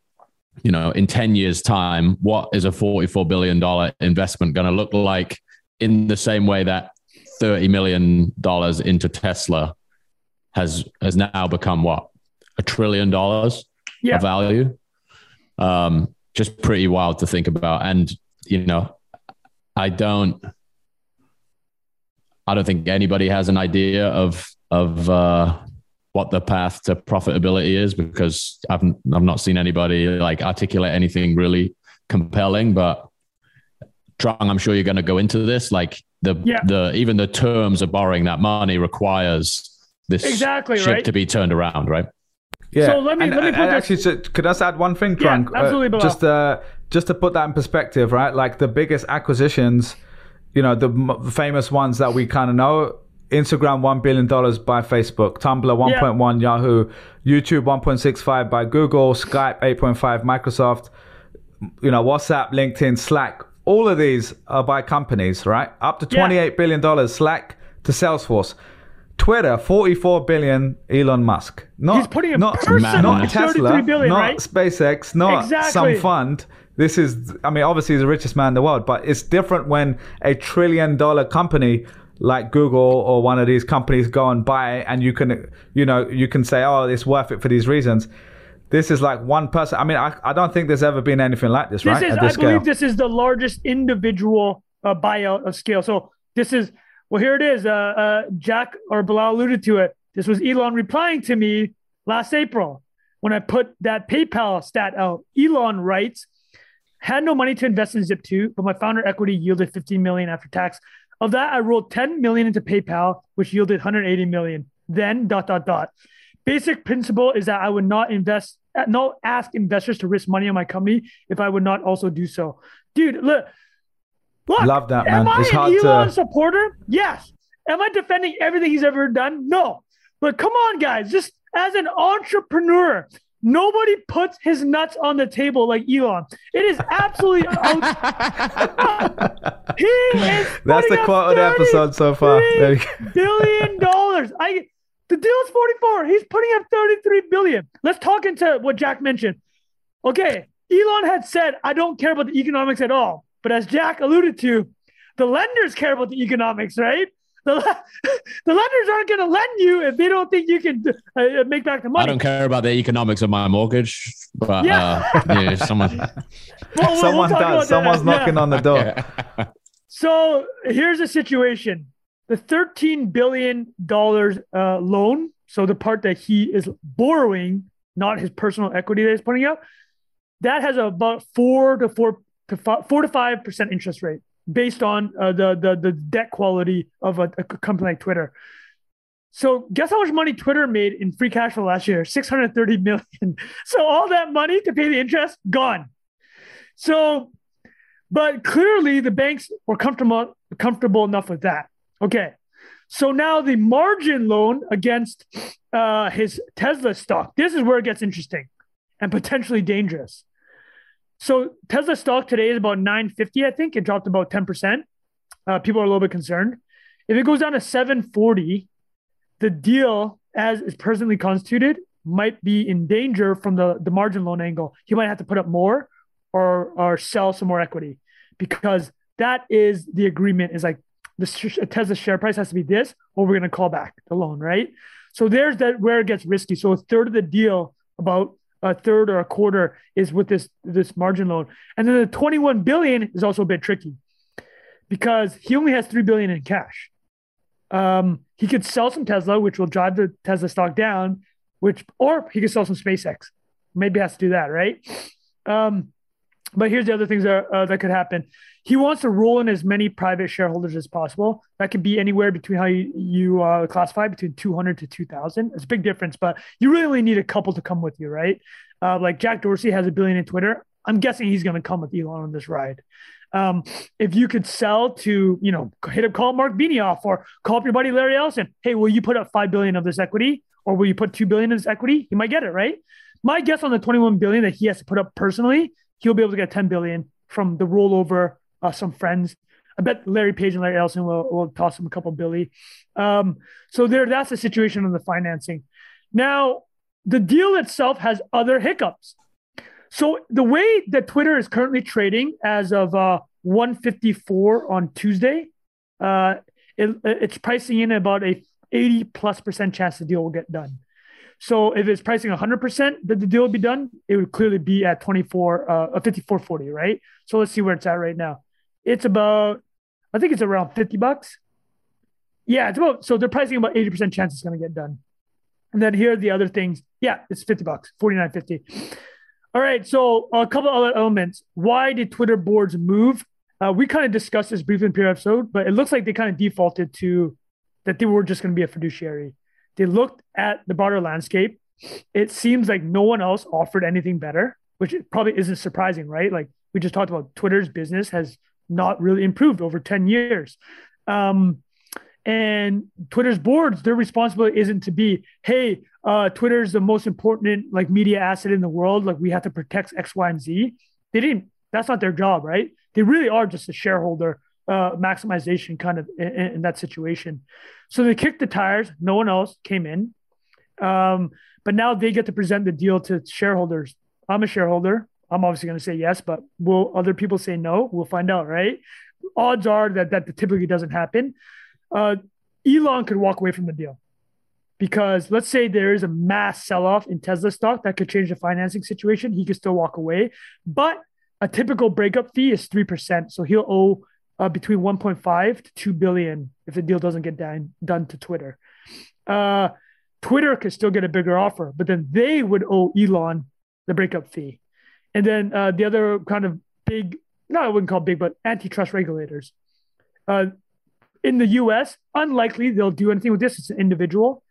you know in 10 years time what is a 44 billion dollar investment going to look like in the same way that 30 million dollars into Tesla has has now become what a trillion dollars yeah. of value um just pretty wild to think about and you know i don't i don't think anybody has an idea of of uh, what the path to profitability is because I've I've not seen anybody like articulate anything really compelling. But Trung, I'm sure you're going to go into this. Like the yeah. the even the terms of borrowing that money requires this exactly ship right? to be turned around, right? Yeah. So let me- And, let me uh, put this- actually. So could I just add one thing, Yeah, Trung? Uh, absolutely, Bilal. just uh, just to put that in perspective, right? Like the biggest acquisitions, you know, the m- famous ones that we kind of know. Instagram one billion dollars by Facebook, Tumblr one point one, Yahoo, YouTube one point six five by Google, Skype eight point five, Microsoft, you know, WhatsApp, LinkedIn, Slack. All of these are by companies, right? Up to Yeah. twenty eight billion dollars. Slack to Salesforce. Twitter, 44 billion, Elon Musk. Not, He's putting a not, person not Tesla, 33 billion, not right? SpaceX, not Exactly. some fund. This is, I mean, obviously he's the richest man in the world, but it's different when a trillion dollar company like Google or one of these companies go and buy it and you can, you know, you can say, oh, it's worth it for these reasons. This is like one person. I mean, I, I don't think there's ever been anything like this, This right? is, At I this scale. believe, this is the largest individual uh, buyout of scale. So this is, well, here it is. Uh, uh, Jack or Bilal alluded to it. This was Elon replying to me last April when I put that PayPal stat out. Elon writes, had no money to invest in Zip2, but my founder equity yielded 15 million after tax. Of that, I rolled 10 million into PayPal, which yielded 180 million. Then dot dot dot. Basic principle is that I would not invest, not ask investors to risk money on my company if I would not also do so. Dude, look, look. Love that, Am man. I It's an hard Elon to- supporter? Yes. Am I defending everything he's ever done? No. But come on, guys. Just as an entrepreneur, nobody puts his nuts on the table like Elon. It is absolutely (laughs) out- he is That's the quote of the episode so far. There you go. billion dollars. I the deal's 44. He's putting up 33 billion. Let's talk into what Jack mentioned. Okay, Elon had said, I don't care about the economics at all. But as Jack alluded to, the lenders care about the economics, right? The, (laughs) the lenders aren't going to lend you if they don't think you can uh, make back the money. I don't care about the economics of my mortgage, but Yeah. uh, yeah, someone. Well, (laughs) we'll- we'll Someone talk about does. that. Someone's Yeah. knocking on the door. Yeah. (laughs) So here's the situation: the 13 billion dollars uh, loan. So the part that he is borrowing, not his personal equity that he's putting up, that has about four to four to five, four to five percent interest rate based on uh, the, the the debt quality of a, a company like Twitter. So guess how much money Twitter made in free cash flow last year? 630 million. (laughs) So all that money to pay the interest gone. So but clearly the banks were comfortable comfortable enough with that. Okay. So now the margin loan against uh, his Tesla stock. This is where it gets interesting and potentially dangerous. So Tesla stock today is about 950, I think. It dropped about 10%. Uh, people are a little bit concerned. If it goes down to 740, the deal as is presently constituted might be in danger from the, the margin loan angle. He might have to put up more or or sell some more equity because that is the agreement is like the Tesla share price has to be this or we're going to call back the loan, right? So there's that where it gets risky. So a third of the deal, about a third or a quarter, is with this this margin loan, and then the 21 billion is also a bit tricky because he only has three billion in cash. Um, he could sell some Tesla, which will drive the Tesla stock down, which or he could sell some SpaceX. Maybe has to do that, right? Um, but here's the other things that uh, that could happen. He wants to roll in as many private shareholders as possible. That could be anywhere between how you, you uh, classify between 200 to 2,000. It's a big difference, but you really only need a couple to come with you, right? Uh, like Jack Dorsey has a billion in Twitter. I'm guessing he's going to come with Elon on this ride. Um, if you could sell to, you know, hit up, call Mark Benioff or call up your buddy Larry Ellison. Hey, will you put up five billion of this equity, or will you put two billion of this equity? He might get it, right? My guess on the 21 billion that he has to put up personally, he'll be able to get 10 billion from the rollover, uh, some friends. I bet Larry Page and Larry Ellison will, will toss him a couple billy. Um, so there, that's the situation on the financing. Now, the deal itself has other hiccups. So the way that Twitter is currently trading as of uh, 154 on Tuesday, uh, it, it's pricing in about a 80 plus percent chance the deal will get done. So if it's pricing 100% that the deal would be done, it would clearly be at 24, uh, 54.40, right? So let's see where it's at right now. It's about, I think it's around 50 bucks. Yeah, it's about, so they're pricing about 80% chance it's going to get done. And then here are the other things. Yeah, it's 50 bucks, 49.50. All right, so a couple other elements. Why did Twitter boards move? Uh, we kind of discussed this briefly in the previous episode, but it looks like they kind of defaulted to that they were just going to be a fiduciary. They looked at the broader landscape. it seems like no one else offered anything better, which probably isn't surprising, right? Like we just talked about Twitter's business has not really improved over 10 years. Um, and Twitter's boards, their responsibility isn't to be, hey, uh, Twitter is the most important like media asset in the world. Like we have to protect X, Y, and Z. They didn't. That's not their job, right? They really are just a shareholder uh, maximization kind of in, in, that situation. So they kicked the tires. No one else came in, um, but now they get to present the deal to shareholders. I'm a shareholder. I'm obviously going to say yes, but will other people say no? We'll find out, right? Odds are that that typically doesn't happen. Uh, Elon could walk away from the deal because let's say there is a mass sell off in Tesla stock that could change the financing situation. He could still walk away, but a typical breakup fee is 3%. So he'll owe uh, between 1.5 to 2 billion if the deal doesn't get done, done to Twitter. Uh, Twitter could still get a bigger offer, but then they would owe Elon the breakup fee. And then uh, the other kind of big, no, I wouldn't call big, but antitrust regulators. Uh, in the US, unlikely they'll do anything with this. It's an individual.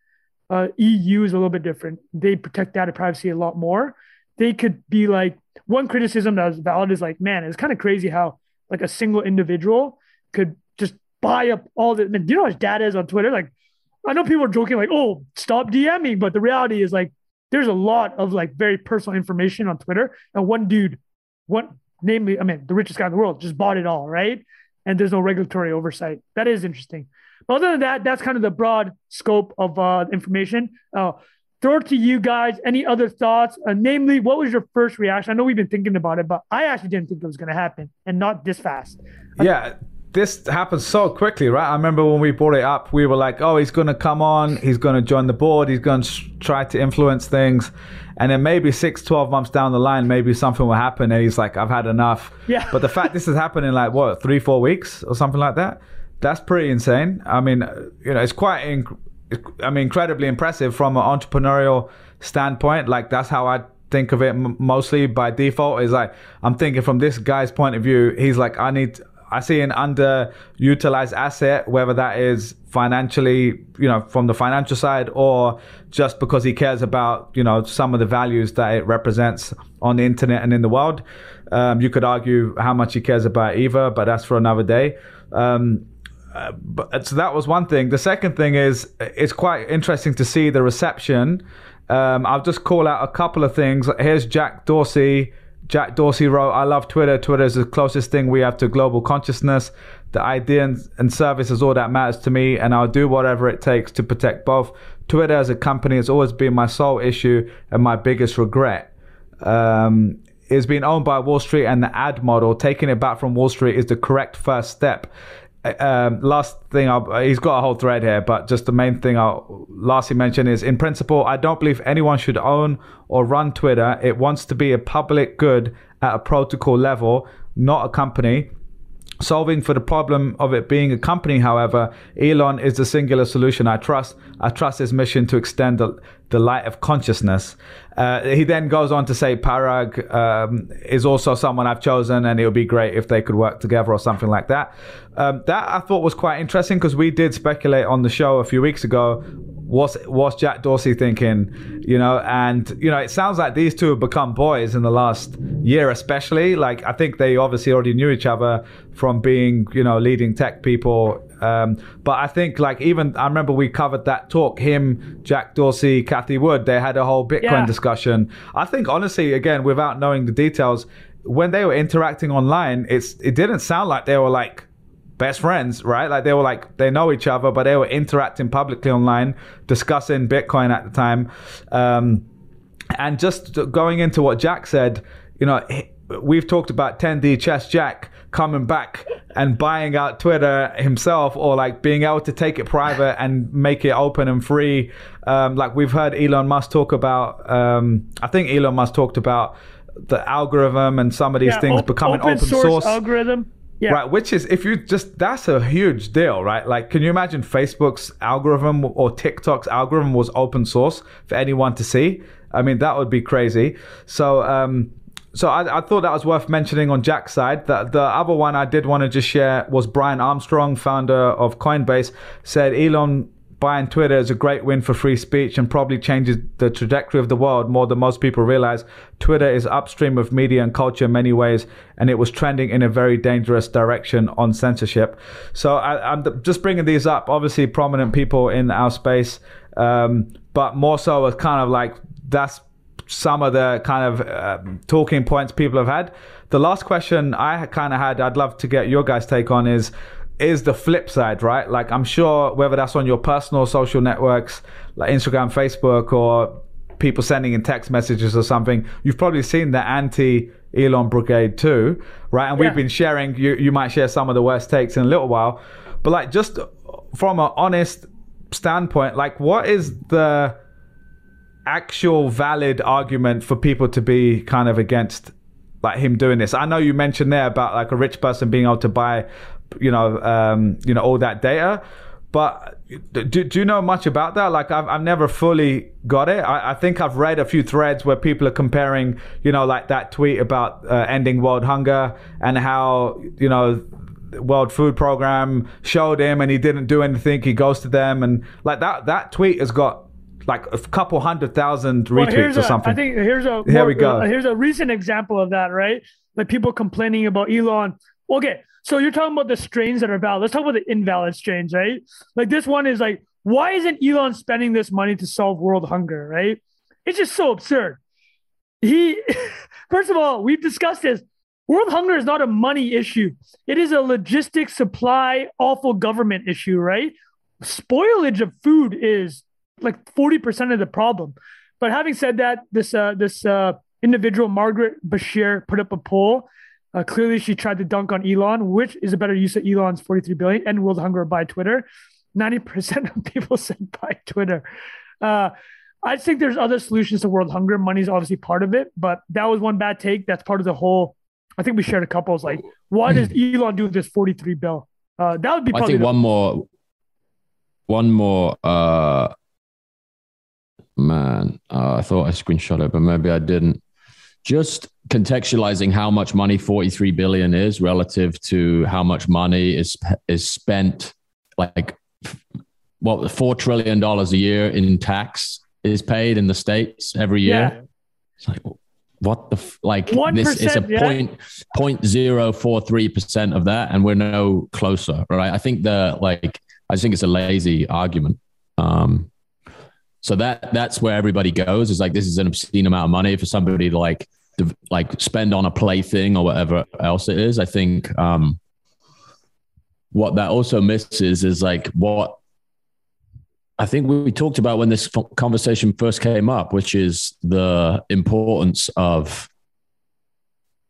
Uh, EU is a little bit different. They protect data privacy a lot more. They could be like, one criticism that was valid is like, man, it's kind of crazy how like a single individual could just buy up all the. Man, do you know how much data is on Twitter? Like, I know people are joking like, oh, stop DMing, but the reality is like, there's a lot of like very personal information on Twitter, and one dude, one namely, I mean, the richest guy in the world, just bought it all, right? And there's no regulatory oversight. That is interesting. But other than that, that's kind of the broad scope of uh, information. Uh, throw it to you guys. Any other thoughts? Uh, namely, what was your first reaction? I know we've been thinking about it, but I actually didn't think it was going to happen and not this fast. Yeah. This happened so quickly, right? I remember when we brought it up, we were like, oh, he's going to come on, he's going to join the board, he's going to try to influence things. And then maybe six, 12 months down the line, maybe something will happen. And he's like, I've had enough. Yeah. But the fact this is happening like, what, three, four weeks or something like that? That's pretty insane. I mean, you know, it's quite inc- I mean, incredibly impressive from an entrepreneurial standpoint. Like that's how I think of it m- mostly by default. Is like I'm thinking from this guy's point of view. He's like, I need. I see an underutilized asset, whether that is financially, you know, from the financial side, or just because he cares about, you know, some of the values that it represents on the internet and in the world. Um, you could argue how much he cares about either, but that's for another day. Um, uh, but, so that was one thing. The second thing is it's quite interesting to see the reception. Um, I'll just call out a couple of things. Here's Jack Dorsey. Jack Dorsey wrote, I love Twitter. Twitter is the closest thing we have to global consciousness. The idea and, and service is all that matters to me, and I'll do whatever it takes to protect both. Twitter as a company has always been my sole issue and my biggest regret. Um, is being owned by Wall Street and the ad model. Taking it back from Wall Street is the correct first step um, last thing I'll, he's got a whole thread here, but just the main thing I'll lastly mention is in principle, I don't believe anyone should own or run Twitter. It wants to be a public good at a protocol level, not a company. Solving for the problem of it being a company, however, Elon is the singular solution I trust. I trust his mission to extend the, the light of consciousness. Uh, he then goes on to say Parag um, is also someone I've chosen, and it would be great if they could work together or something like that. Um, that I thought was quite interesting because we did speculate on the show a few weeks ago. What's what's Jack Dorsey thinking? You know, and you know, it sounds like these two have become boys in the last year, especially. Like I think they obviously already knew each other from being, you know, leading tech people um, but I think like even I remember we covered that talk. Him, Jack Dorsey, Cathie Wood. They had a whole Bitcoin yeah. discussion. I think honestly, again, without knowing the details, when they were interacting online, it's it didn't sound like they were like best friends, right? Like they were like they know each other, but they were interacting publicly online, discussing Bitcoin at the time. Um, and just going into what Jack said, you know, we've talked about 10D Chess Jack coming back and buying out Twitter himself or like being able to take it private and make it open and free. Um, like we've heard Elon Musk talk about, um, I think Elon Musk talked about the algorithm and some of these yeah, things op- becoming open, open source, source algorithm. Yeah. Right, which is if you just that's a huge deal, right? Like, can you imagine Facebook's algorithm or TikTok's algorithm was open source for anyone to see? I mean, that would be crazy. So, um, so I, I, thought that was worth mentioning on Jack's side. The, the other one I did want to just share was Brian Armstrong, founder of Coinbase, said Elon buying Twitter is a great win for free speech and probably changes the trajectory of the world more than most people realize. Twitter is upstream of media and culture in many ways, and it was trending in a very dangerous direction on censorship. So I, am just bringing these up. Obviously, prominent people in our space, um, but more so as kind of like that's some of the kind of uh, talking points people have had. The last question I kind of had, I'd love to get your guys' take on is is the flip side, right? Like I'm sure whether that's on your personal social networks like Instagram, Facebook, or people sending in text messages or something, you've probably seen the anti Elon brigade too, right? And yeah. we've been sharing. You you might share some of the worst takes in a little while, but like just from an honest standpoint, like what is the actual valid argument for people to be kind of against like him doing this. I know you mentioned there about like a rich person being able to buy, you know, um, you know, all that data. But do, do you know much about that? Like, I've, I've never fully got it. I, I think I've read a few threads where people are comparing, you know, like that tweet about uh, ending world hunger and how, you know, World Food Program showed him and he didn't do anything. He goes to them and like that. That tweet has got like a couple hundred thousand retweets well, or something. I think here's a here more, we go. Uh, here's a recent example of that, right? Like people complaining about Elon. Okay, so you're talking about the strains that are valid. Let's talk about the invalid strains, right? Like this one is like, why isn't Elon spending this money to solve world hunger, right? It's just so absurd. He, (laughs) first of all, we've discussed this. World hunger is not a money issue. It is a logistics supply, awful government issue, right? Spoilage of food is like 40% of the problem. But having said that, this uh, this uh, individual, Margaret Bashir, put up a poll. Uh, clearly, she tried to dunk on Elon, which is a better use of Elon's 43 billion and world hunger by Twitter. 90% of people (laughs) said by Twitter. Uh, I think there's other solutions to world hunger. Money is obviously part of it, but that was one bad take. That's part of the whole. I think we shared a couple. It's like, why does (clears throat) Elon do this 43 bill? Uh, that would be. I think the- one more, one more uh, man, uh, I thought I screenshot it, but maybe I didn't. Just contextualizing how much money 43 billion is relative to how much money is is spent, like what four trillion dollars a year in tax is paid in the states every year. Yeah. It's like what the f- like 1%, this is a yeah. point point zero four three percent of that, and we're no closer, right? I think the like I think it's a lazy argument. Um, so that that's where everybody goes. Is like this is an obscene amount of money for somebody to like to, like spend on a plaything or whatever else it is. I think um, what that also misses is like what I think we talked about when this conversation first came up, which is the importance of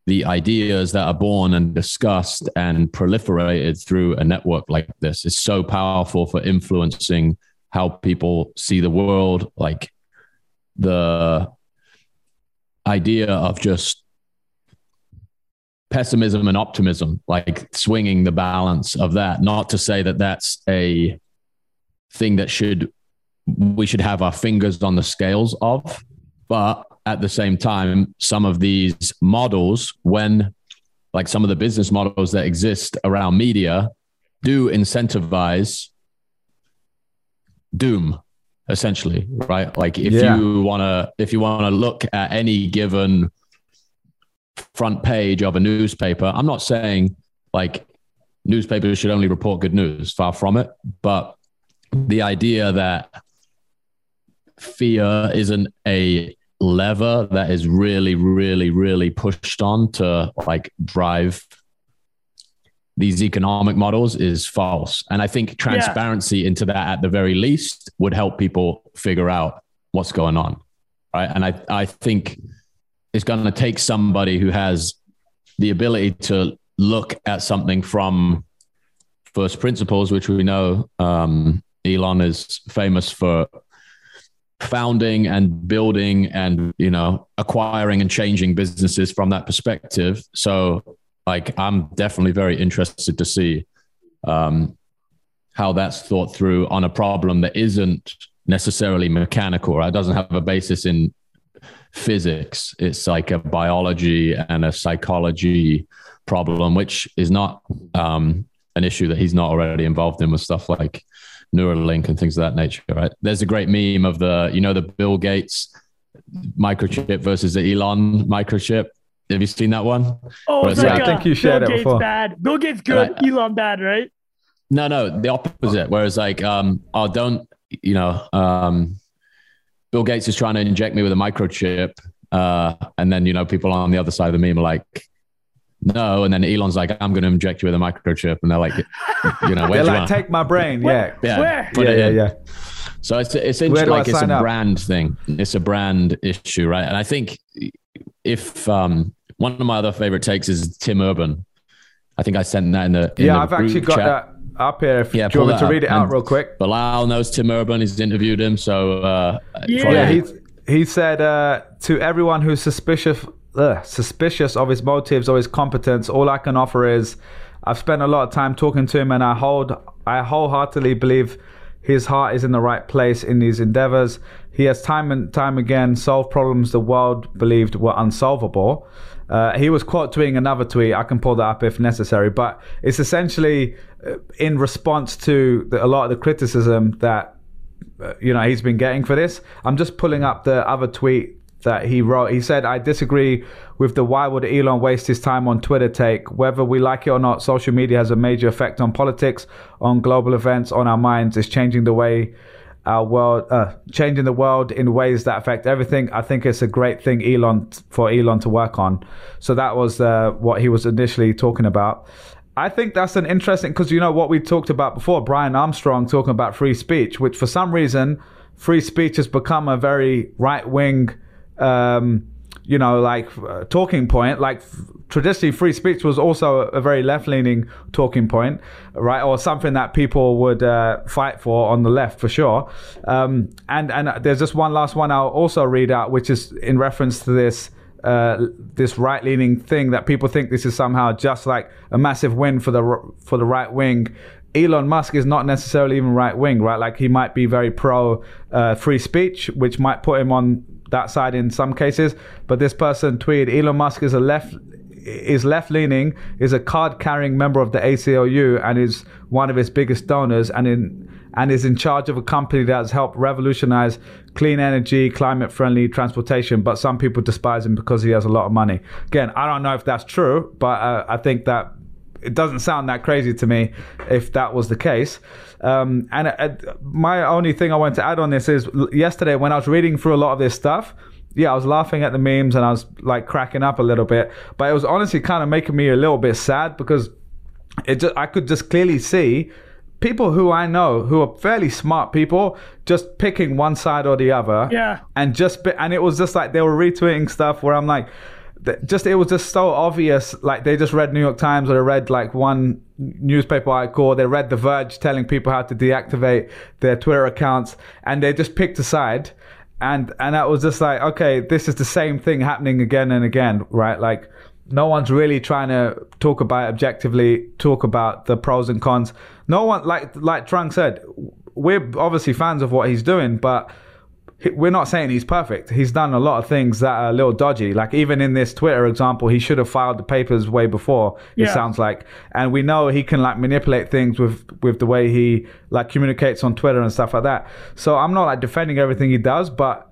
the ideas that are born and discussed and proliferated through a network like this is so powerful for influencing how people see the world, like the idea of just pessimism and optimism, like swinging the balance of that. Not to say that that's a thing that should we should have our fingers on the scales of, but at the same time, some of these models, when like some of the business models that exist around media, do incentivize doom essentially right like if yeah. you want to if you want to look at any given front page of a newspaper i'm not saying like newspapers should only report good news far from it but the idea that fear isn't a lever that is really really really pushed on to like drive these economic models is false. And I think transparency yeah. into that at the very least would help people figure out what's going on. Right. And I, I think it's going to take somebody who has the ability to look at something from first principles, which we know um, Elon is famous for founding and building and you know acquiring and changing businesses from that perspective so like I'm definitely very interested to see um, how that's thought through on a problem that isn't necessarily mechanical, right? It doesn't have a basis in physics. It's like a biology and a psychology problem, which is not um, an issue that he's not already involved in with stuff like Neuralink and things of that nature, right? There's a great meme of the, you know, the Bill Gates microchip versus the Elon microchip. Have you seen that one? Oh, it's Where like it's I think you shared Bill it Gates before. bad. Bill Gates good, Right. Elon bad, right? No, no, the opposite. Whereas like, um, oh, don't you know? Um, Bill Gates is trying to inject me with a microchip, uh, and then you know people on the other side of the meme are like, no, and then Elon's like, I'm going to inject you with a microchip, and they're like, you know, (laughs) They're you like, want? take my brain. Where? Yeah. yeah, Where? Yeah, yeah, yeah. So it's it's interesting. Like it's a up? brand thing. It's a brand issue, right? And I think if um, one of my other favorite takes is Tim Urban. I think I sent that in the in Yeah, the I've actually got chat. that up here. If, Yeah, do you want me to read it out real quick? Bilal knows Tim Urban. He's interviewed him. So uh, Yeah. Yeah, he's, he said uh, to everyone who's suspicious, ugh, suspicious of his motives or his competence, all I can offer is I've spent a lot of time talking to him, and I hold, I wholeheartedly believe his heart is in the right place in these endeavors. He has time and time again solved problems the world believed were unsolvable. Uh, he was quote tweeting another tweet. I can pull that up if necessary, but it's essentially uh, in response to the, a lot of the criticism that uh, you know he's been getting for this. I'm just pulling up the other tweet that he wrote. He said, "I disagree with the why would Elon waste his time on Twitter take. Whether we like it or not, social media has a major effect on politics, on global events, on our minds. It's changing the way." Our world, uh, changing the world in ways that affect everything. I think it's a great thing, Elon, for Elon to work on. So that was uh, what he was initially talking about. I think that's an interesting because you know what we talked about before. Brian Armstrong talking about free speech, which for some reason, free speech has become a very right wing, um, you know, like uh, talking point. Like f- traditionally, free speech was also a, a very left leaning talking point, right, or something that people would uh, fight for on the left for sure. Um, and and there's just one last one I'll also read out, which is in reference to this uh, this right leaning thing that people think this is somehow just like a massive win for the for the right wing. Elon Musk is not necessarily even right wing, right? Like he might be very pro uh, free speech, which might put him on that side in some cases. But this person tweeted, Elon Musk is a left is left leaning, is a card carrying member of the ACLU, and is one of its biggest donors, and in and is in charge of a company that has helped revolutionize clean energy, climate friendly transportation. But some people despise him because he has a lot of money. Again, I don't know if that's true, but uh, I think that it doesn't sound that crazy to me if that was the case. Um, and uh, my only thing I want to add on this is yesterday when I was reading through a lot of this stuff, yeah, I was laughing at the memes and I was like cracking up a little bit, but it was honestly kind of making me a little bit sad because it just, I could just clearly see people who I know who are fairly smart people just picking one side or the other. Yeah. And just and it was just like they were retweeting stuff where I'm like just it was just so obvious like they just read New York Times or they read like one newspaper article they read The Verge telling people how to deactivate their Twitter accounts and they just picked a side and and that was just like okay this is the same thing happening again and again right? Like no one's really trying to talk about objectively talk about the pros and cons. No one like like Trung said we're obviously fans of what he's doing but we're not saying he's perfect he's done a lot of things that are a little dodgy like even in this twitter example he should have filed the papers way before it Yeah. sounds like and we know he can like manipulate things with with the way he like communicates on twitter and stuff like that so i'm not like defending everything he does but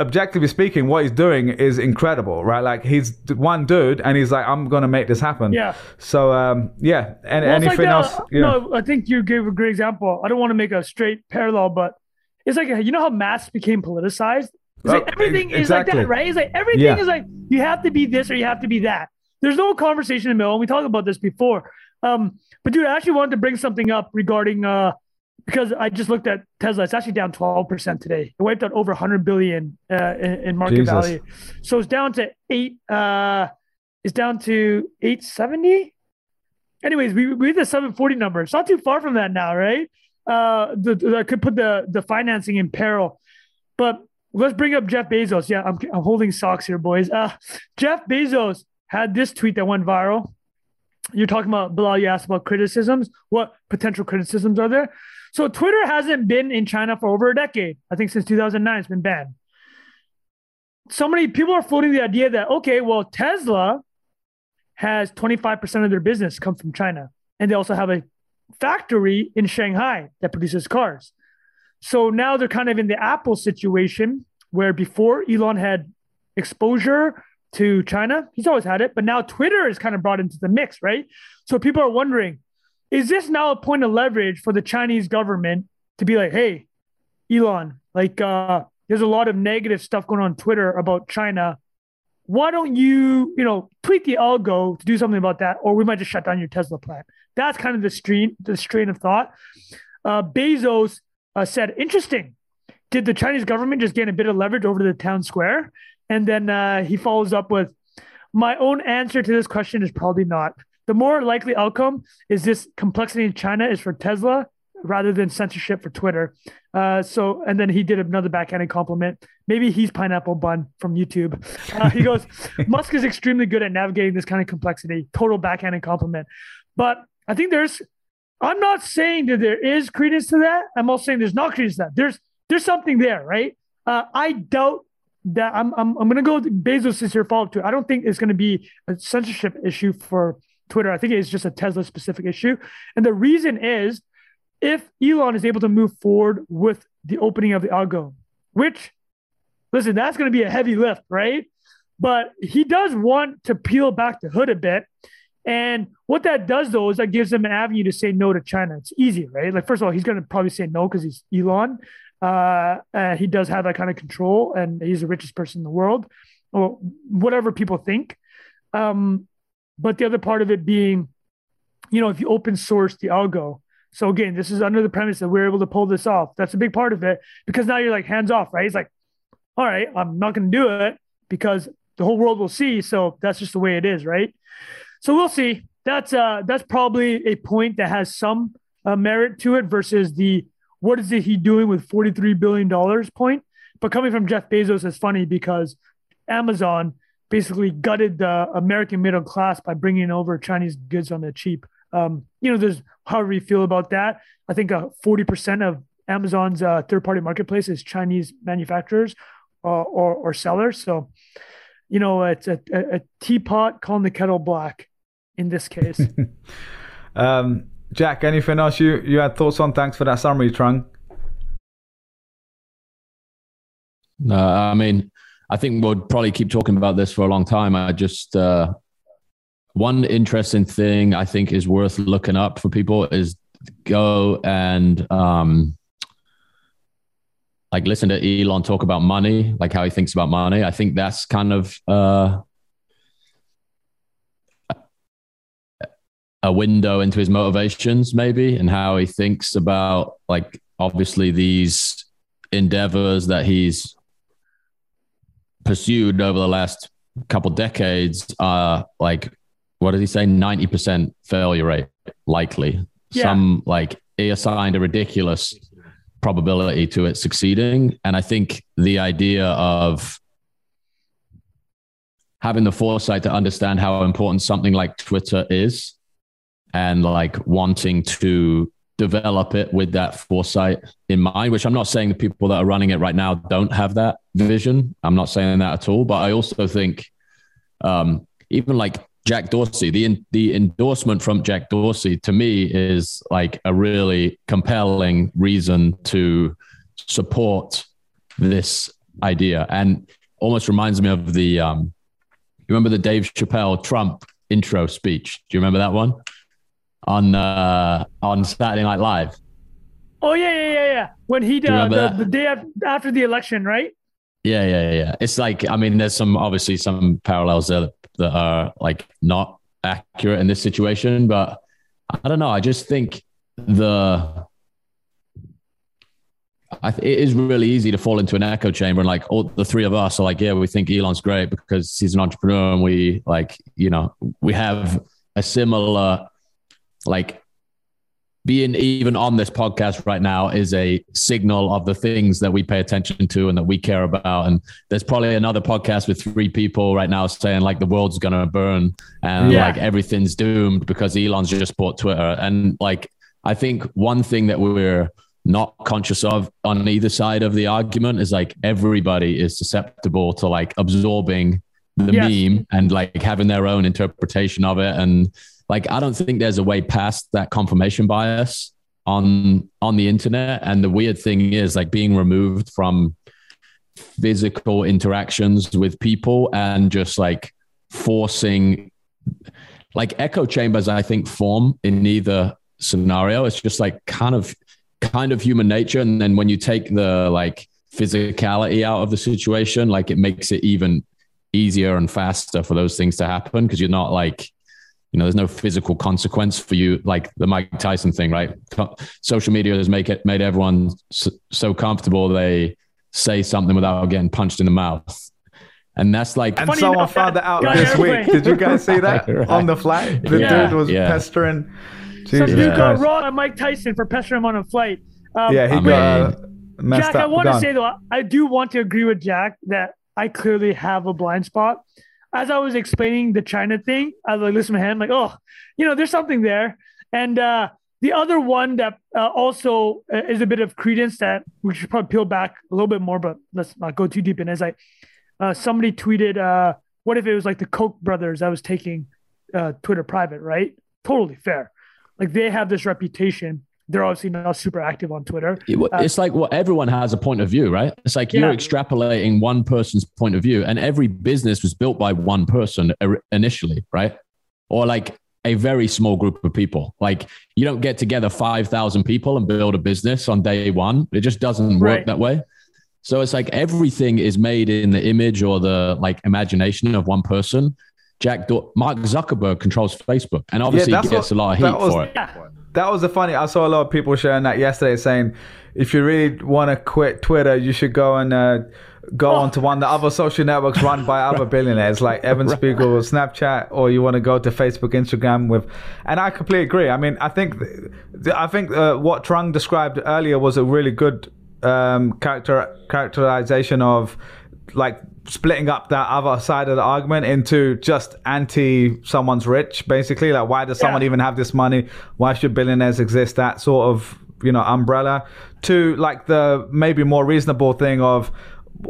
objectively speaking, what he's doing is incredible, right? Like he's one dude, and he's like, "I'm gonna make this happen." Yeah. So, um, yeah. And Well, anything like else? that- Yeah. No, I think you gave a great example. I don't want to make a straight parallel, but it's like you know how masks became politicized. It's like everything ex- is like that, right? It's like everything Yeah. is like you have to be this or you have to be that. There's no conversation in the middle. And we talked about this before. Um, but dude, I actually wanted to bring something up regarding uh because I just looked at Tesla. It's actually down 12% today. It wiped out over 100 billion uh, in, in market Jesus. value. So it's down to eight. Uh, it's down to 870. Anyways, we we hit the 740 number. It's not too far from that now, right? Uh, the, could put the the financing in peril, but let's bring up Jeff Bezos. Yeah, I'm I'm holding socks here, boys. Uh, Jeff Bezos had this tweet that went viral. You're talking about Bilal. You asked about criticisms. What potential criticisms are there? So Twitter hasn't been in China for over a decade. I think since 2009, it's been banned. So many people are floating the idea that okay, well, Tesla has 25% of their business come from China, and they also have a factory in Shanghai that produces cars. So now they're kind of in the Apple situation where before Elon had exposure to China, he's always had it, but now Twitter is kind of brought into the mix, right? So people are wondering, is this now a point of leverage for the Chinese government to be like, hey, Elon, like uh, there's a lot of negative stuff going on Twitter about China. Why don't you, you know, tweet the algo to do something about that, or we might just shut down your Tesla plant. That's kind of the strain, the strain of thought. Uh, Bezos uh, said, interesting. Did the Chinese government just gain a bit of leverage over the town square? And then uh, he follows up with, my own answer to this question is probably not. The more likely outcome is this complexity in China is for Tesla rather than censorship for Twitter. Uh, so, and then he did another backhanded compliment. Maybe he's Pineapple Bun from YouTube. Uh, he goes, (laughs) Musk is extremely good at navigating this kind of complexity. Total backhanded compliment. But I think there's I'm not saying that there is credence to that. I'm also saying there's not credence to that. There's there's something there, right? Uh, I doubt that I'm I'm, I'm going to go Bezos is your follow to. I don't think it's going to be a censorship issue for Twitter. I think it's just a Tesla specific issue, and the reason is if Elon is able to move forward with the opening of the algo, which listen, that's going to be a heavy lift, right? But he does want to peel back the hood a bit and what that does though is that gives him an avenue to say no to China. It's easy, right? Like first of all, he's going to probably say no because he's Elon. Uh, he does have that kind of control, and he's the richest person in the world, or whatever people think. Um, but the other part of it being, you know, if you open source the algo. So again, this is under the premise that we're able to pull this off. That's a big part of it because now you're like hands off, right? He's like, all right, I'm not going to do it because the whole world will see. So that's just the way it is, right? So we'll see. That's uh that's probably a point that has some uh, merit to it versus the what is it he doing with 43 billion dollars point. But coming from Jeff Bezos is funny because Amazon basically gutted the American middle class by bringing over Chinese goods on the cheap. Um, you know, there's however you feel about that. I think uh, 40% of Amazon's uh, third party marketplace is Chinese manufacturers uh, or, or sellers. So, you know, it's a, a, a teapot calling the kettle black in this case. (laughs) um, Jack, anything else you, you had thoughts on? Thanks for that summary, Trung. No, I mean, I think we'll probably keep talking about this for a long time. I just, uh, one interesting thing I think is worth looking up for people is go and, um, like listen to Elon talk about money, like how he thinks about money. I think that's kind of uh, a window into his motivations, maybe, and how he thinks about like obviously these endeavors that he's pursued over the last couple decades are like what does he say? 90% failure rate likely. Yeah. some like he assigned a ridiculous probability to it succeeding. And i think the idea of having the foresight to understand how important something like twitter is and like wanting to develop it with that foresight in mind, which I'm not saying the people that are running it right now don't have that vision. I'm not saying that at all. But I also think um, even like Jack Dorsey, the the endorsement from Jack Dorsey to me is like a really compelling reason to support this idea, and almost reminds me of the um, you remember the Dave Chappelle Trump intro speech? Do you remember that one? On uh, on Saturday Night Live. Oh yeah, yeah, yeah, yeah. When he uh, the, the day after the election, right? Yeah, yeah, yeah. It's like I mean, there's some obviously some parallels there that are like not accurate in this situation, but I don't know. I just think the I th- it is really easy to fall into an echo chamber and like all the three of us are like, yeah, we think Elon's great because he's an entrepreneur and we like, you know, we have a similar like being even on this podcast right now is a signal of the things that we pay attention to and that we care about. And there's probably another podcast with three people right now saying like the world's gonna burn and yeah. like everything's doomed because Elon's just bought Twitter. And like I think one thing that we're not conscious of on either side of the argument is like everybody is susceptible to like absorbing the yes. meme and like having their own interpretation of it and like I don't think there's a way past that confirmation bias on on the internet. And the weird thing is like being removed from physical interactions with people and just like forcing like echo chambers i think form in either scenario it's just like kind of kind of human nature and then when you take the like physicality out of the situation like it makes it even easier and faster for those things to happen because you're not like you know there's no physical consequence for you like the mike tyson thing right social media has make it made everyone so comfortable they say something without getting punched in the mouth. And that's like, and someone enough, found that out this week. Did you guys see that (laughs) right. on the flight? The yeah. dude was yeah. pestering. Jesus Some dude got raw on Mike Tyson for pestering him on a flight. Um, yeah, he I got mean, Jack, up. I want to say though, I do want to agree with Jack that I clearly have a blind spot. As I was explaining the China thing, I was like, listen him, like, oh, you know, there's something there. And uh, the other one that uh, also uh, is a bit of credence that we should probably peel back a little bit more, but let's not go too deep in. Is like uh, somebody tweeted, uh, "What if it was like the Koch brothers that was taking uh, Twitter private?" Right? Totally fair. Like they have this reputation. They're obviously not super active on Twitter. Uh, it's like well, everyone has a point of view, right? It's like you're extrapolating one person's point of view, and every business was built by one person initially, right? Or like a very small group of people. Like you don't get together 5,000 people and build a business on day one. It just doesn't work right. that way. So it's like everything is made in the image or the like imagination of one person. Jack Mark Zuckerberg controls Facebook and obviously yeah, gets what, a lot of heat was, for it. That was the funny. I saw a lot of people sharing that yesterday saying if you really want to quit Twitter, you should go and uh, go oh. on to one of the other social networks run by other billionaires like (laughs) Evan. Spiegel, Snapchat, or you want to go to Facebook, Instagram with. And I completely agree. I mean, I think, I think uh, what Trung described earlier was a really good um, character characterization of like splitting up that other side of the argument into just anti someone's rich, basically. Like, why does yeah. someone even have this money? Why should billionaires exist? That sort of you know umbrella to like the maybe more reasonable thing of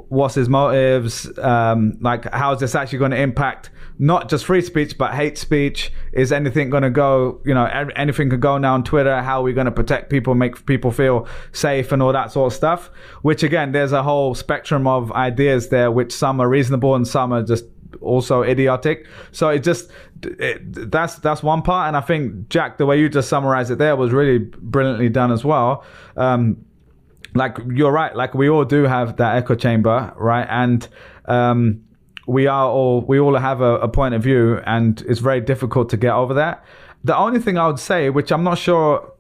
what's his motives um, like how is this actually going to impact not just free speech but hate speech. Is anything going to go you know anything could go now on twitter? How are we going to protect people make people feel safe and all that sort of stuff? Which again there's a whole spectrum of ideas there which some are reasonable and some are just also idiotic. So it just it, that's that's one part. And i think jack the way you just summarized it there was really brilliantly done as well. Um, like you're right. Like we all do have that echo chamber right? And um, we are all we all have a, a, point of view and it's very difficult to get over that the only thing i would say which i'm not sure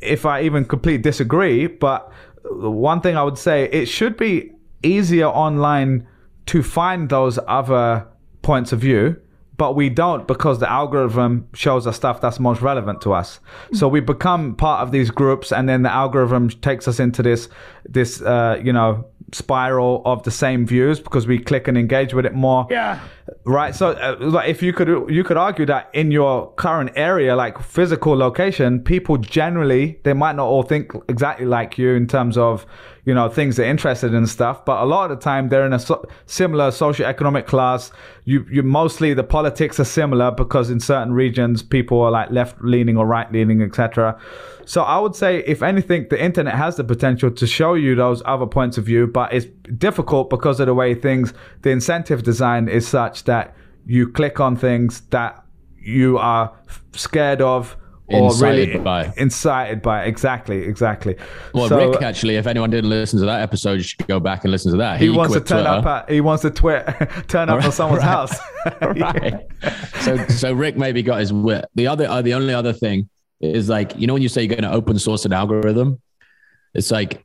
if i even completely disagree but one thing i would say it should be easier online to find those other points of view but we don't because the algorithm shows us stuff that's most relevant to us. So we become part of these groups, and then the algorithm takes us into this this uh, you know spiral of the same views because we click and engage with it more. Yeah. Right. So, uh, like, if you could, you could argue that in your current area, like physical location, people generally they might not all think exactly like you in terms of you know things they're interested in stuff but a lot of the time they're in a so- similar socio-economic class you you mostly the politics are similar because in certain regions people are like left leaning or right leaning etc so i would say if anything the internet has the potential to show you those other points of view but it's difficult because of the way things the incentive design is such that you click on things that you are scared of or incited really by. incited by exactly exactly well so, rick actually if anyone didn't listen to that episode you should go back and listen to that he, he wants to turn Twitter. up at, he wants to twit (laughs) turn up right, on someone's right. house (laughs) right so so rick maybe got his wit the other uh, the only other thing is like you know when you say you're going to open source an algorithm it's like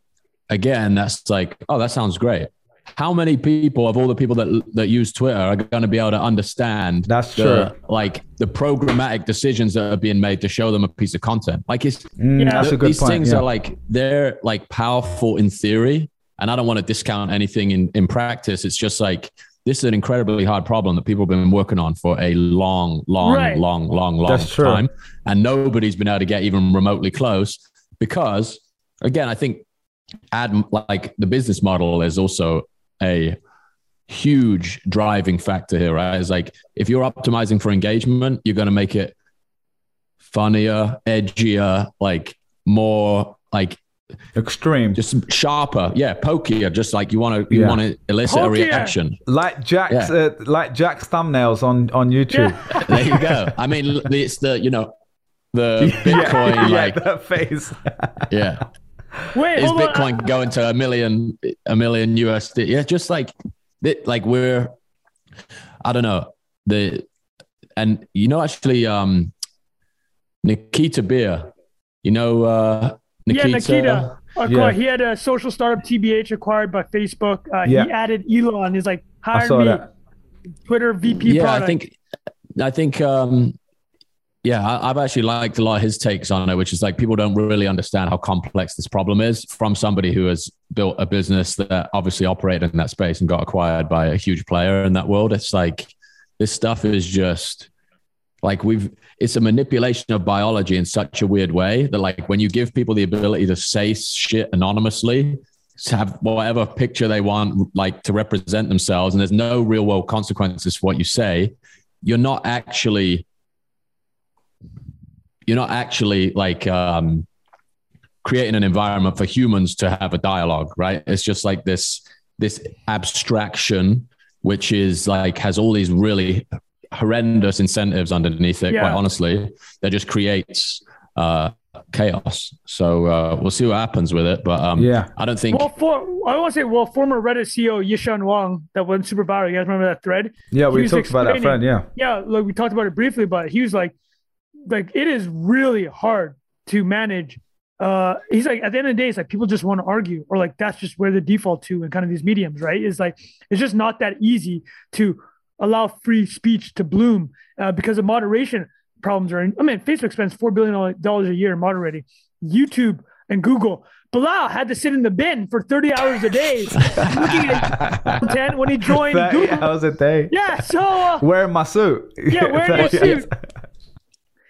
again that's like oh that sounds great how many people of all the people that that use Twitter are going to be able to understand that's the, true like the programmatic decisions that are being made to show them a piece of content like it's mm, yeah. that's a good these point, things yeah. are like they're like powerful in theory and I don't want to discount anything in in practice it's just like this is an incredibly hard problem that people have been working on for a long long right. long long long that's time true. and nobody's been able to get even remotely close because again I think add like the business model is also a huge driving factor here, right? It's like if you're optimizing for engagement, you're going to make it funnier, edgier, like more like Extreme. just sharper. Yeah, pokier. Just like you want to you Yeah. want to elicit a reaction. like Jack's Yeah. uh, like Jack's thumbnails on on YouTube. (laughs) There you go. I mean, it's the you know the (laughs) Bitcoin yeah, like yeah, that face. (laughs) yeah. Wait, Is hold on. Bitcoin going to a million a million USD? Yeah, just like it, like we're I don't know the and you know actually um Nikita Bier, you know uh Nikita, Yeah, Nikita. Yeah. He had a social startup, TBH, acquired by Facebook. Uh, Yeah. He added Elon. He's like, I hired me. that. Twitter VP yeah, product. I think, I think, um, yeah, I've actually liked a lot of his takes on it, which is like people don't really understand how complex this problem is from somebody who has built a business that obviously operated in that space and got acquired by a huge player in that world. It's like this stuff is just like we've it's a manipulation of biology in such a weird way that like when you give people the ability to say shit anonymously to have whatever picture they want like to represent themselves and there's no real world consequences for what you say you're not actually you're not actually like um creating an environment for humans to have a dialogue right it's just like this this abstraction which is like has all these really horrendous incentives underneath it Yeah. quite honestly that just creates uh chaos so uh we'll see what happens with it but um Yeah. i don't think Well, for I want to say, well, former Reddit CEO Yishan Wang, that went super viral. You guys remember that thread? Yeah, He we talked about that explaining- friend. Yeah. Yeah, look, we talked about it briefly, but he was like, like it is really hard to manage. Uh, he's like, at the end of the day, it's like people just want to argue, or like that's just where the default to in kind of these mediums, right? Is like it's just not that easy to allow free speech to bloom uh, because of moderation problems are. In, I mean, Facebook spends four billion dollars a year moderating. YouTube and Google. Bilal had to sit in the bin for 30 hours a day looking at content when he joined 30 Google. hours a day. Yeah, so uh, Wearing my suit. Yeah, wearing your (laughs) suit.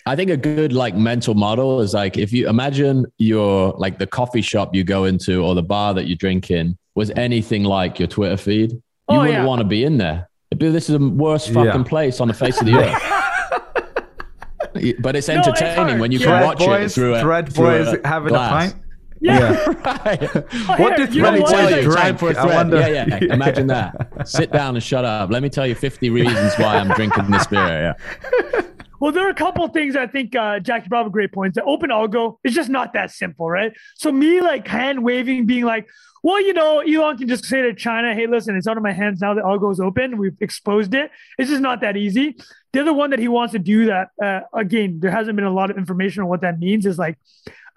I think a good like mental model is like if you imagine your like the coffee shop you go into or the bar that you drink in was anything like your Twitter feed, you Oh, wouldn't yeah. want to be in there. It'd be, this is the worst Yeah. fucking place on the face of the (laughs) earth. but it's entertaining hard. when you Yeah. can Thread watch it boys, through a thread through boys a having glass. a pint. yeah. (laughs) Right. (laughs) Oh, What here, did you Let me Thread tell you, drink? for a I thread. wonder- Yeah, yeah. Imagine that. Sit down and shut up. Let me tell you 50 reasons why I'm drinking this beer. Yeah. Well, there are a couple things I think uh, Jackie brought up great point. The open algo is just not that simple, right? So me like hand waving, being like, well, you know, Elon can just say to China, hey, listen, it's out of my hands now. The algo is open. We've exposed it. It's just not that easy. The other one that he wants to do that, uh, again, there hasn't been a lot of information on what that means. Is like,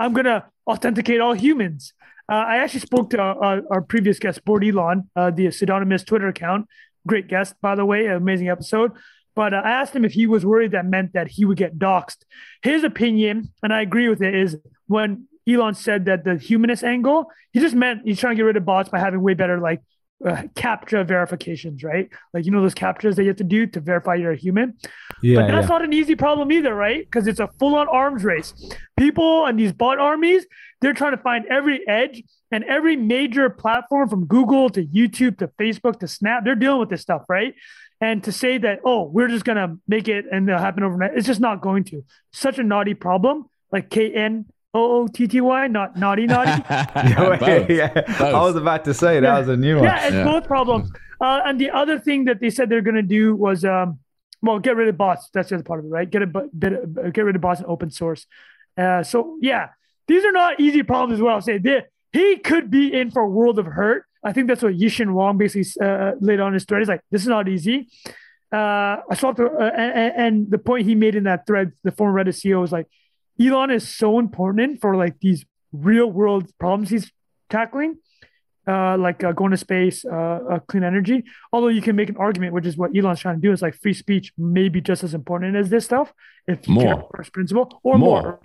I'm gonna authenticate all humans. Uh, I actually spoke to uh, our previous guest, Bored Elon, uh, the pseudonymous Twitter account. Great guest, by the way, amazing episode. But uh, I asked him if he was worried that meant that he would get doxxed. His opinion, and I agree with it, is when Elon said that the humanist angle, he just meant he's trying to get rid of bots by having way better like uh, captcha verifications, right? Like you know those captchas that you have to do to verify you're a human. Yeah, But that's yeah. not an easy problem either, right? Because it's a full on arms race. People and these bot armies, they're trying to find every edge and every major platform from Google to YouTube to Facebook to Snap, they're dealing with this stuff, right? And to say that, oh, we're just going to make it and it'll happen overnight, it's just not going to. Such a naughty problem, like K N O O T T Y, not naughty, naughty. (laughs) (laughs) Yeah, Both. yeah. I was about to say that Yeah. was a new one. Yeah, it's Yeah. both problems. Uh, and the other thing that they said they're going to do was, um, well, get rid of bots. That's the other part of it, right? Get a bit, uh, get rid of bots and open source. Uh, so yeah, these are not easy problems. As well, I'll say. They, he could be in for a world of hurt. I think that's what Yishan Wang basically uh, laid on his thread. He's like, this is not easy. Uh, I saw the, uh, and, and the point he made in that thread, the former Reddit CEO was like, Elon is so important for like these real world problems he's tackling uh, like uh, going to space, uh, uh, clean energy. Although you can make an argument, which is what Elon's trying to do, is like free speech may be just as important as this stuff, if More. first principle, or More. more.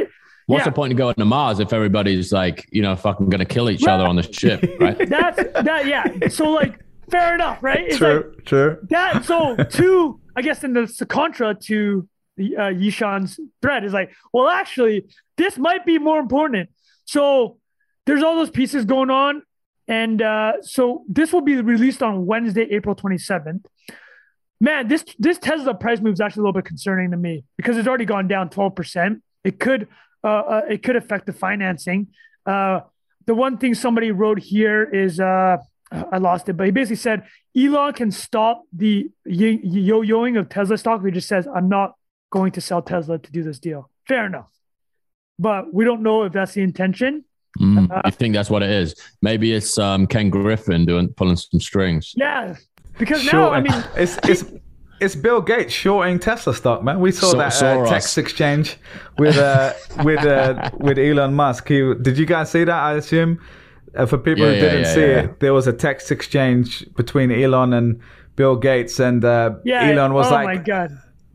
What's Yeah. the point of going to Mars if everybody's like, you know, fucking going to kill each other on the ship, (laughs) right? That's that, yeah. So like, fair enough, right? It's like True, true. that. So (laughs) two, I guess, in the contra to the uh, Yishan's thread is like, well, actually, this might be more important. So there's all those pieces going on, and uh, so this will be released on Wednesday, April 27th. Man, this this Tesla price move is actually a little bit concerning to me because it's already gone down 12%. It could uh, uh, it could affect the financing. Uh, the one thing somebody wrote here is uh, I lost it, but he basically said Elon can stop the yo-yoing of Tesla stock. He just says, "I'm not going to sell Tesla to do this deal." Fair enough, but we don't know if that's the intention. Mm, uh, I think that's what it is. Maybe it's um, Ken Griffin doing pulling some strings. Yeah, because now I mean, it's it's it's Bill Gates shorting Tesla stock, man. We saw so, that uh, text exchange with uh, (laughs) with uh, with Elon Musk. He, did you guys see that? I assume. Uh, for people yeah, who didn't yeah, see yeah, it, there was a text exchange between Elon and Bill Gates, and uh, Elon was oh like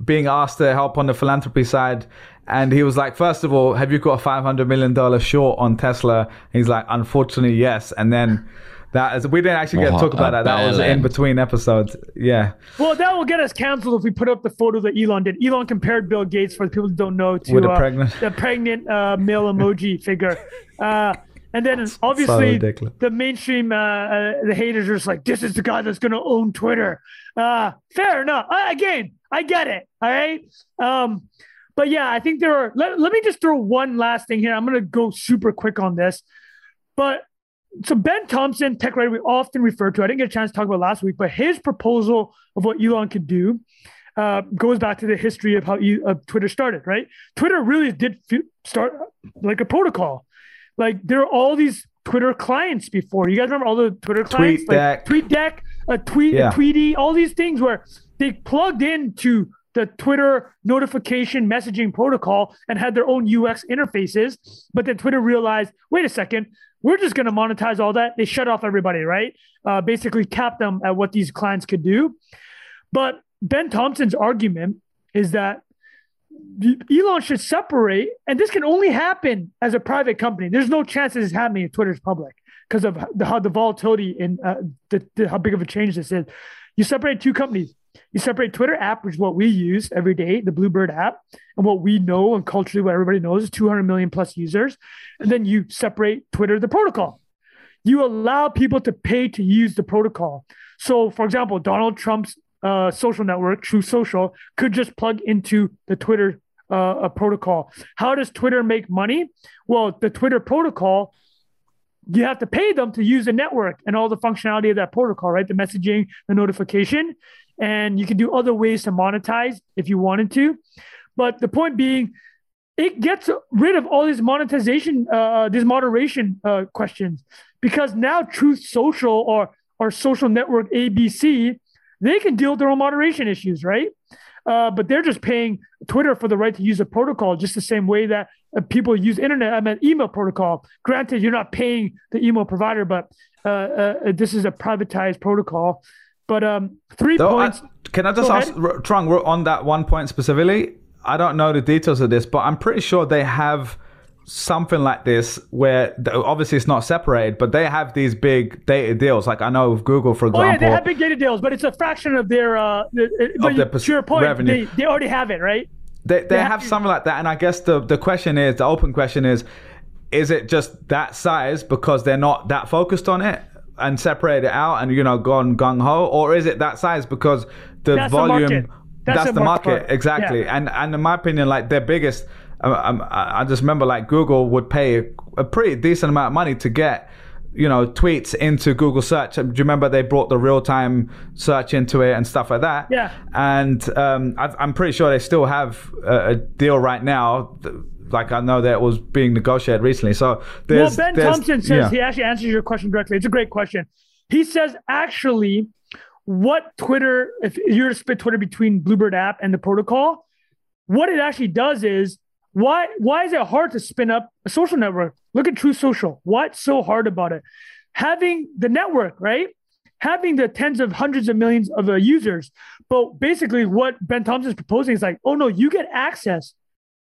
being asked to help on the philanthropy side. And he was like, first of all, have you got a $500 million short on Tesla? he's like, unfortunately, yes. And then that is, we didn't actually get to talk about that. That was in between episodes. Yeah. Well, that will get us canceled if we put up the photo that Elon did. Elon compared Bill Gates, for the people who don't know, to With a uh, pregnant. the pregnant uh, male emoji (laughs) figure. Uh, and then that's obviously so the mainstream, uh, uh, the haters are just like, this is the guy that's going to own Twitter. Uh, fair enough. again, I get it. All right. Um, but yeah, I think there are. Let, let me just throw one last thing here. I'm going to go super quick on this. But so Ben Thompson, tech writer, we often refer to. I didn't get a chance to talk about last week, but his proposal of what Elon could do uh, goes back to the history of how uh, Twitter started. Right? Twitter really did start like a protocol. Like there are all these Twitter clients before. You guys remember all the Twitter clients, tweet like TweetDeck, a tweet, yeah. Tweetie, all these things where they plugged into the Twitter notification messaging protocol and had their own UX interfaces. But then Twitter realized, wait a second, we're just going to monetize all that. They shut off everybody, right? Uh, basically, cap them at what these clients could do. But Ben Thompson's argument is that Elon should separate, and this can only happen as a private company. There's no chance this is happening if Twitter's public because of the, how the volatility and uh, the, the, how big of a change this is. You separate two companies. You separate Twitter app, which is what we use every day, the Bluebird app, and what we know and culturally what everybody knows is 200 million plus users. And then you separate Twitter, the protocol. You allow people to pay to use the protocol. So, for example, Donald Trump's uh, social network, Truth Social, could just plug into the Twitter uh, protocol. How does Twitter make money? Well, the Twitter protocol, you have to pay them to use the network and all the functionality of that protocol, right? The messaging, the notification, and you can do other ways to monetize if you wanted to. But the point being, it gets rid of all these monetization, uh, these moderation uh, questions, because now Truth Social or or social network ABC they can deal with their own moderation issues, right? Uh, but they're just paying Twitter for the right to use a protocol, just the same way that uh, people use internet. I mean, email protocol. Granted, you're not paying the email provider, but uh, uh this is a privatized protocol. But um, three Though points. I, can I just Go ask, Trung, on that one point specifically? I don't know the details of this, but I'm pretty sure they have something like this where obviously it's not separated, but they have these big data deals. Like I know with Google, for example. Oh yeah, they have big data deals, but it's a fraction of their uh, of their to your point, revenue. They, they already have it, right? They, they, they have, have something like that, and I guess the the question is the open question is, is it just that size because they're not that focused on it and separate it out and you know gone gung ho, or is it that size because the that's volume? The that's, that's the market, exactly. Yeah. And and in my opinion, like their biggest I, I, just remember like Google would pay a, a, pretty decent amount of money to get you know tweets into Google search. Do you remember they brought the real time search into it and stuff like that? Yeah. And um, I, am pretty sure they still have a, a, deal right now. Like I know that was being negotiated recently. So well, Ben Thompson says yeah. he actually answers your question directly. It's a great question. He says actually, what Twitter, if you're to split Twitter between Bluebird app and the protocol, what it actually does is why why is it hard to spin up a social network? Look at Truth Social. What's so hard about it? Having the network, right? Having the tens of hundreds of millions of uh, users. But basically, what Ben Thompson is proposing is like, oh no, you get access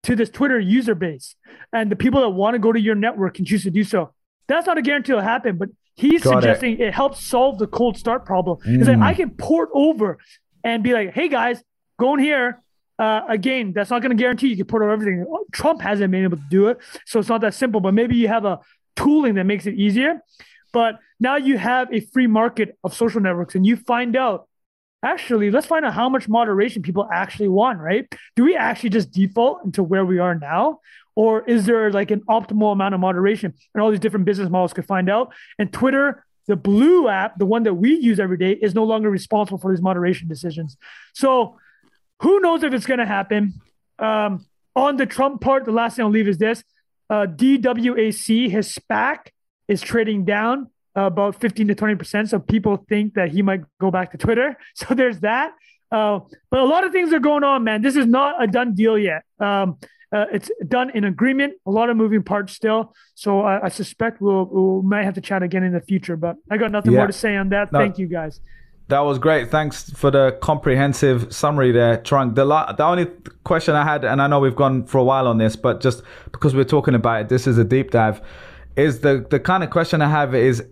to this Twitter user base, and the people that want to go to your network can choose to do so. That's not a guarantee it'll happen, but he's Got suggesting it. it. helps solve the cold start problem. Mm. It's like I can port over and be like, hey guys, go in here, uh, again, that's not going to guarantee you can port over everything. Trump hasn't been able to do it, so it's not that simple. But maybe you have a tooling that makes it easier. But now you have a free market of social networks, and you find out actually, let's find out how much moderation people actually want, right? Do we actually just default into where we are now? Or is there like an optimal amount of moderation? And all these different business models could find out. And Twitter, the blue app, the one that we use every day, is no longer responsible for these moderation decisions. So who knows if it's going to happen? Um, on the Trump part, the last thing I'll leave is this uh, DWAC, his SPAC, is trading down about 15 to 20%. So people think that he might go back to Twitter. (laughs) So there's that. Uh, but a lot of things are going on, man. This is not a done deal yet. Um, uh, it's done in agreement. A lot of moving parts still. So I, I suspect we'll, we might have to chat again in the future. But I got nothing yeah. more to say on that. No. Thank you, guys. That was great. Thanks for the comprehensive summary there, Trung. The, la- the only question I had, and I know we've gone for a while on this, but just because we're talking about it, this is a deep dive. Is the the kind of question I have is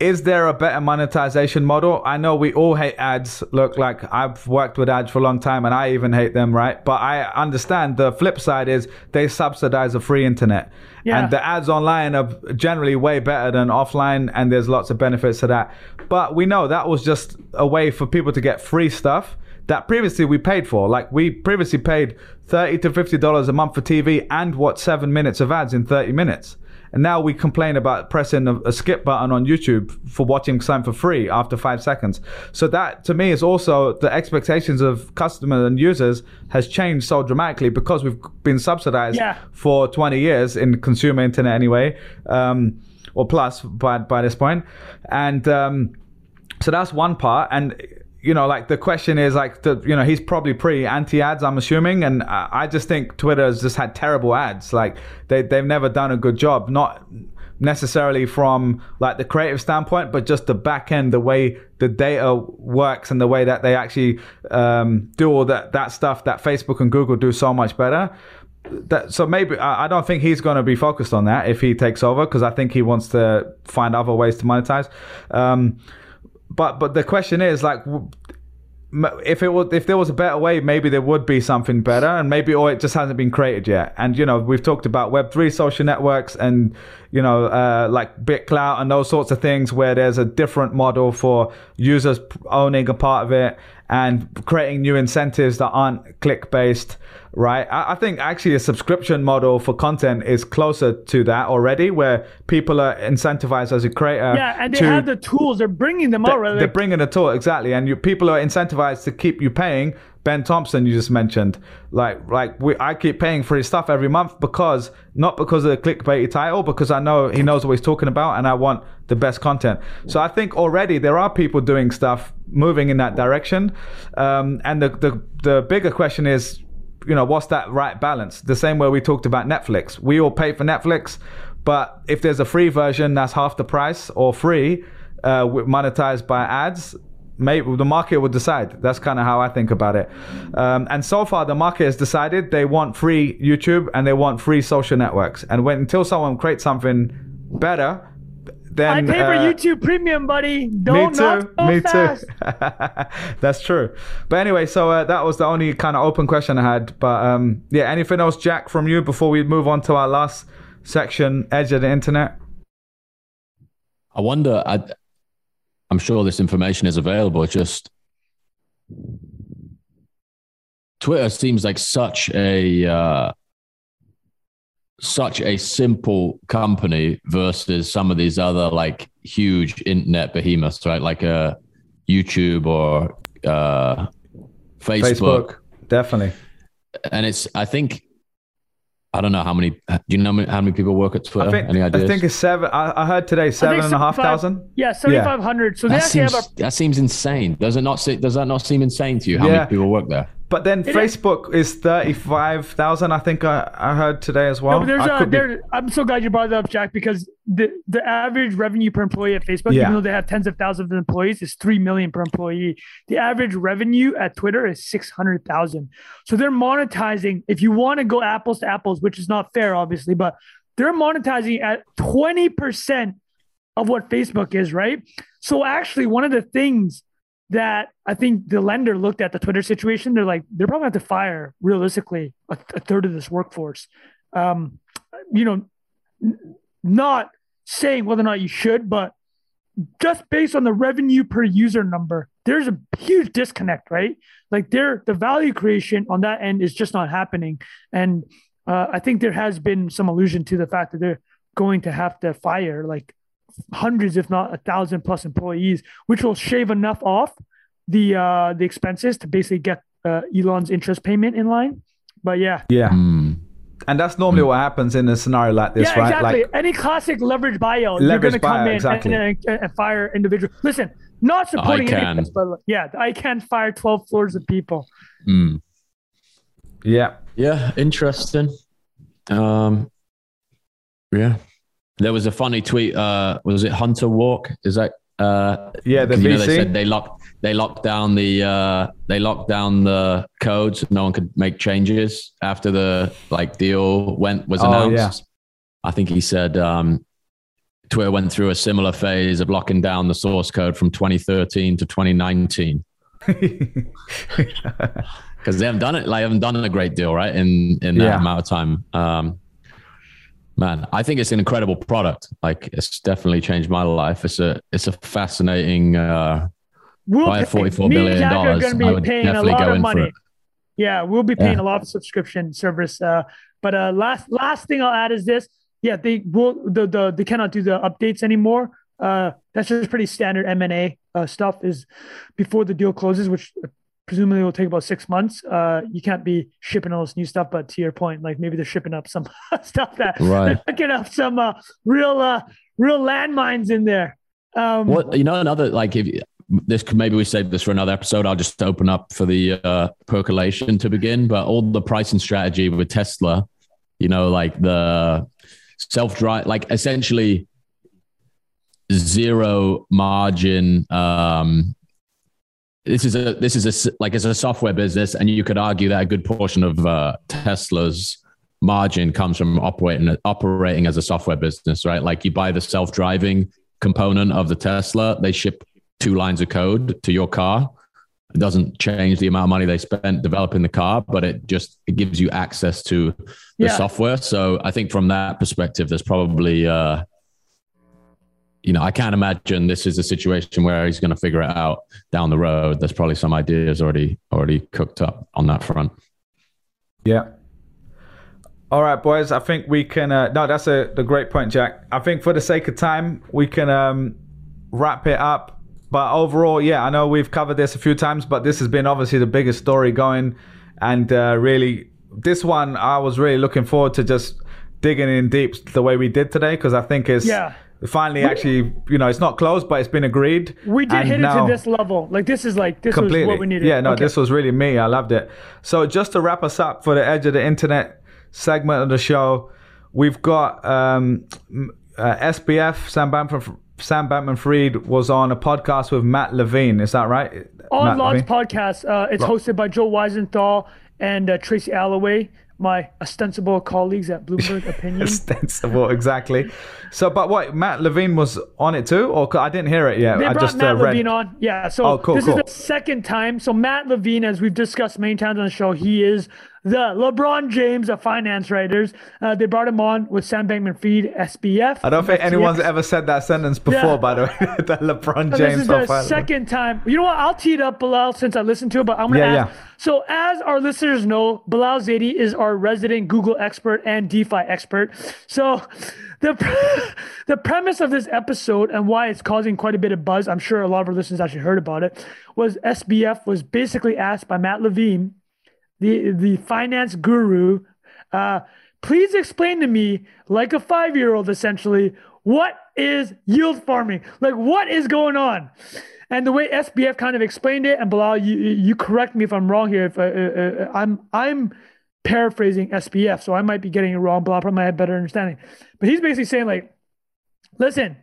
is there a better monetization model? I know we all hate ads. Look, like I've worked with ads for a long time and I even hate them, right? But I understand the flip side is they subsidize a free internet. Yeah. And the ads online are generally way better than offline and there's lots of benefits to that. But we know that was just a way for people to get free stuff that previously we paid for. Like we previously paid 30 to $50 a month for TV and what 7 minutes of ads in 30 minutes. And now we complain about pressing a, a, skip button on YouTube for watching something for free after five seconds. So that to me is also the expectations of customers and users has changed so dramatically because we've been subsidized yeah. for 20 years in consumer internet anyway, um, or plus by by this point, and um, so that's one part. And you know, like the question is like, the, you know, he's probably pretty anti-ads, I'm assuming, and I just think Twitter has just had terrible ads. Like they they've never done a good job, not necessarily from like the creative standpoint, but just the back end, the way the data works, and the way that they actually um, do all that that stuff that Facebook and Google do so much better. That, so maybe I, I don't think he's going to be focused on that if he takes over because I think he wants to find other ways to monetize. Um, but but the question is like if it was if there was a better way maybe there would be something better and maybe or it just hasn't been created yet. And you know we've talked about web3 social networks and you know uh, like bitclout and those sorts of things where there's a different model for users owning a part of it and creating new incentives that aren't click based right? I, I, think actually a subscription model for content is closer to that already, where people are incentivized as a creator. Yeah, and they to, have the tools. They're bringing them out. Right? They're bringing the tool exactly, and you, people are incentivized to keep you paying. Ben Thompson, you just mentioned, like like we, I keep paying for his stuff every month because not because of the clickbaity title, because I know he knows what he's talking about, and I want the best content. So I think already there are people doing stuff moving in that direction, um, and the, the the bigger question is you know, what's that right balance? The same way we talked about Netflix. We all pay for Netflix, but if there's a free version that's half the price or free, uh, monetized by ads, maybe the market will decide. That's kind of how I think about it. Um, and so far, the market has decided they want free YouTube and they want free social networks. And when until someone creates something better, then I pay for uh, YouTube Premium, buddy. Don't me too. So me fast. too. (laughs) That's true. But anyway, so uh, that was the only kind of open question I had. But um, yeah, anything else, Jack, from you before we move on to our last section, edge of the internet? I wonder. I, I'm sure this information is available. It's just Twitter seems like such a uh, such a simple company versus some of these other like huge internet behemoths, right? Like a uh, YouTube or uh, Facebook. Facebook, definitely. And it's, I think, I don't know how many. Do you know how many people work at Twitter? I think, Any ideas? I think it's seven. I, I heard today seven and a half thousand. Yeah, seventy five hundred. So that seems, a, that seems insane. Does it not? Does that not seem insane to you? How yeah. many people work there? But then it Facebook is, is thirty five thousand. I think I, I heard today as well. No, there's a, there, be... I'm so glad you brought that up, Jack, because the the average revenue per employee at Facebook, yeah. even though they have tens of thousands of employees, is three million per employee. The average revenue at Twitter is six hundred thousand. So they're monetizing. If you want to go apples to apples, which is not fair, obviously, but they're monetizing at twenty percent of what Facebook is, right? So actually, one of the things that I think the lender looked at the Twitter situation. They're like, they're probably have to fire realistically a, a third of this workforce. Um, you know, n- not saying whether or not you should, but just based on the revenue per user number, there's a huge disconnect, right? Like there, the value creation on that end is just not happening. And uh, I think there has been some allusion to the fact that they're going to have to fire like hundreds, if not a thousand plus employees, which will shave enough off the uh, the expenses to basically get uh, Elon's interest payment in line. But yeah, Yeah. Mm. And that's normally what happens in a scenario like this, yeah, right? exactly. Like, Any classic leverage buyout, you're going to come in exactly. and, and, and fire individual. Listen, not supporting any ICANN. of this, but yeah, I can fire 12 floors of people. Mm. yeah. Yeah, interesting. Um, yeah, there was a funny tweet. Uh, was it Hunter Walk? Is that? Uh, Yeah, the 'cause, you know, they said they locked they locked down the uh, they locked down the codes. No one could make changes after the like deal went was Oh, announced. I think he said um, Twitter went through a similar phase of locking down the source code from 2013 to 2019 because (laughs) (laughs) they haven't done it. Like, haven't done a great deal, right? In in that Yeah. amount of time. Um, man, I think it's an incredible product. Like, it's definitely changed my life. It's a it's a fascinating. Uh, We'll Buy pay, 44 me and billion Jack are dollars, going to I be would paying a lot go of money. Yeah, we'll be paying Yeah. a lot of subscription service. Uh, but uh, last last thing I'll add is this: yeah, they will the the they cannot do the updates anymore. Uh, that's just pretty standard M and A uh, stuff. Is before the deal closes, which presumably will take about six months. Uh, you can't be shipping all this new stuff. But to your point, like maybe they're shipping up some (laughs) stuff that Right. (laughs) they're picking up some uh, real uh, real landmines in there. Um, What you know, another like if this could maybe we save this for another episode. I'll just open up for the uh, percolation to begin. But all the pricing strategy with Tesla, you know, like the self drive, like essentially zero margin. Um, this is a this is a like it's a software business, and you could argue that a good portion of uh, Tesla's margin comes from operating operating as a software business, right? Like you buy the self driving component of the Tesla, they ship two lines of code to your car. It doesn't change the amount of money they spent developing the car, but it just it gives you access to the Yeah. software. So I think from that perspective, there's probably uh, you know, I can't imagine this is a situation where he's going to figure it out down the road. There's probably some ideas already already cooked up on that front. Yeah. All right, boys. I think we can. Uh, no, that's a the great point, Jack. I think for the sake of time, we can um, wrap it up. But overall, yeah, I know we've covered this a few times, but this has been obviously the biggest story going, and uh, really, this one I was really looking forward to just digging in deep the way we did today because I think it's Yeah. Finally actually you know it's not closed, but it's been agreed. we did hit it to this level. Like this is like this completely. was what we needed. Yeah, no, Okay. this was really me. I loved it. So just to wrap us up for the edge of the internet segment of the show, we've got um, uh, SBF Sam Bankman Sam Bankman Fried was on a podcast with Matt Levine. Is that right? On Matt Levine? Podcast. Uh, it's hosted by Joe Weisenthal and uh, Tracy Alloway, my ostensible colleagues at Bloomberg (laughs) Opinion. Ostensible, exactly. So, but what Matt Levine was on it too, or I didn't hear it yet. They I brought just Matt uh. Levine on. Yeah. So Oh, cool, this cool. is the second time. So Matt Levine, as we've discussed many times on the show, he is the LeBron James of finance writers. Uh, they brought him on with Sam Bankman-Fried, SBF. I don't think anyone's ever said that sentence before. Yeah. By the way, (laughs) the LeBron And James this is the finance. second time. You know what? I'll tee it up, Bilal, since I listened to it, but I'm going to Yeah, ask. yeah. So, as our listeners know, Bilal Zaidi is our resident Google expert and DeFi expert. So, the, (laughs) the premise of this episode and why it's causing quite a bit of buzz, I'm sure a lot of our listeners actually heard about it, was SBF was basically asked by Matt Levine, the, the finance guru, uh, please explain to me, like a five year old essentially, what is yield farming? Like, what is going on? And the way SBF kind of explained it, and Bilal, you, you correct me if I'm wrong here. If uh, uh, uh, I'm I'm paraphrasing SBF, so I might be getting it wrong. Bilal probably have better understanding. But he's basically saying like, listen,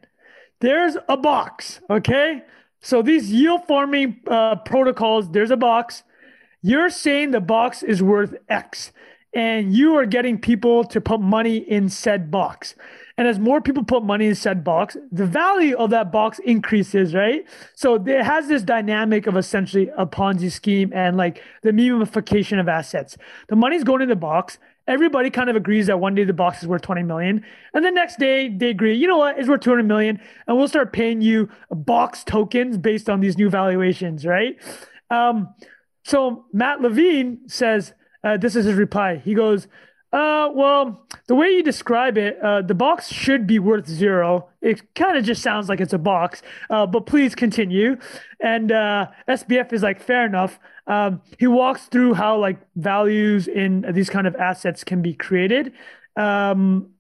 there's a box, okay? So these yield farming uh, protocols, there's a box. You're saying the box is worth X, and you are getting people to put money in said box. And as more people put money in said box, the value of that box increases, right? So it has this dynamic of essentially a Ponzi scheme and like the memification of assets. The money's going in the box, everybody kind of agrees that one day the box is worth 20 million. And the next day they agree, you know what, it's worth 200 million. And we'll start paying you box tokens based on these new valuations, right? Um, so Matt Levine says, uh, this is his reply. He goes, uh, well, the way you describe it, uh, the box should be worth zero. It kind of just sounds like it's a box, uh, but please continue. And uh, SBF is like, fair enough. Um, he walks through how like values in these kind of assets can be created. Um,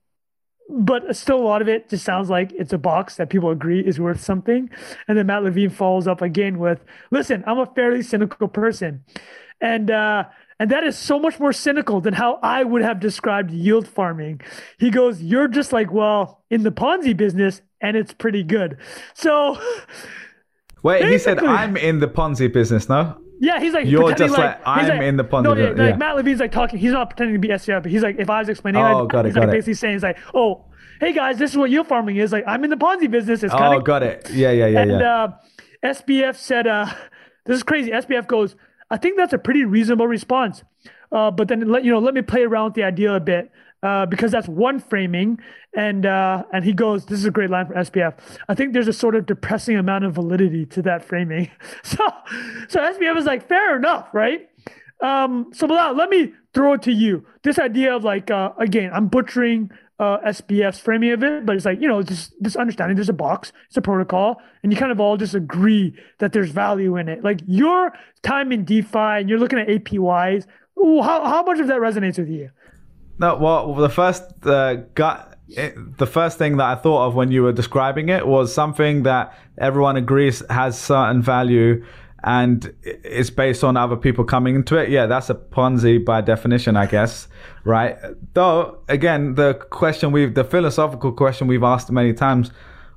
but still, a lot of it just sounds like it's a box that people agree is worth something. And then Matt Levine follows up again with, listen, I'm a fairly cynical person. And, uh, and that is so much more cynical than how I would have described yield farming. He goes, You're just like, well, in the Ponzi business, and it's pretty good. So, wait, he said, I'm in the Ponzi business, no? Yeah, he's like, You're just like, like I'm like, in the Ponzi no, business. Like, Matt Levine's like talking, he's not pretending to be SCR, but he's like, if I was explaining, oh, like, got it, he's got like it. basically saying, he's like, Oh, hey guys, this is what yield farming is. Like, I'm in the Ponzi business. It's kind of. Oh, got it. Yeah, yeah, yeah. And yeah. Uh, SBF said, uh, (laughs) This is crazy. SBF goes, I think that's a pretty reasonable response. Uh, but then let you know, let me play around with the idea a bit. Uh, because that's one framing, and uh, and he goes, "This is a great line for SBF." I think there's a sort of depressing amount of validity to that framing. (laughs) So, so SBF is like, "Fair enough, right?" Um, so Bilal, let me throw it to you. This idea of like, uh, again, I'm butchering uh, framing of it, but it's like you know, just this understanding. There's a box, it's a protocol, and you kind of all just agree that there's value in it. Like your time in DeFi, and you're looking at APYs. How how much of that resonates with you? No, well, the first uh, gut. It, the first thing that I thought of when you were describing it was something that everyone agrees has certain value and it's based on other people coming into it. Yeah, that's a Ponzi by definition, I guess, right? Though, again, the question we've, the philosophical question we've asked many times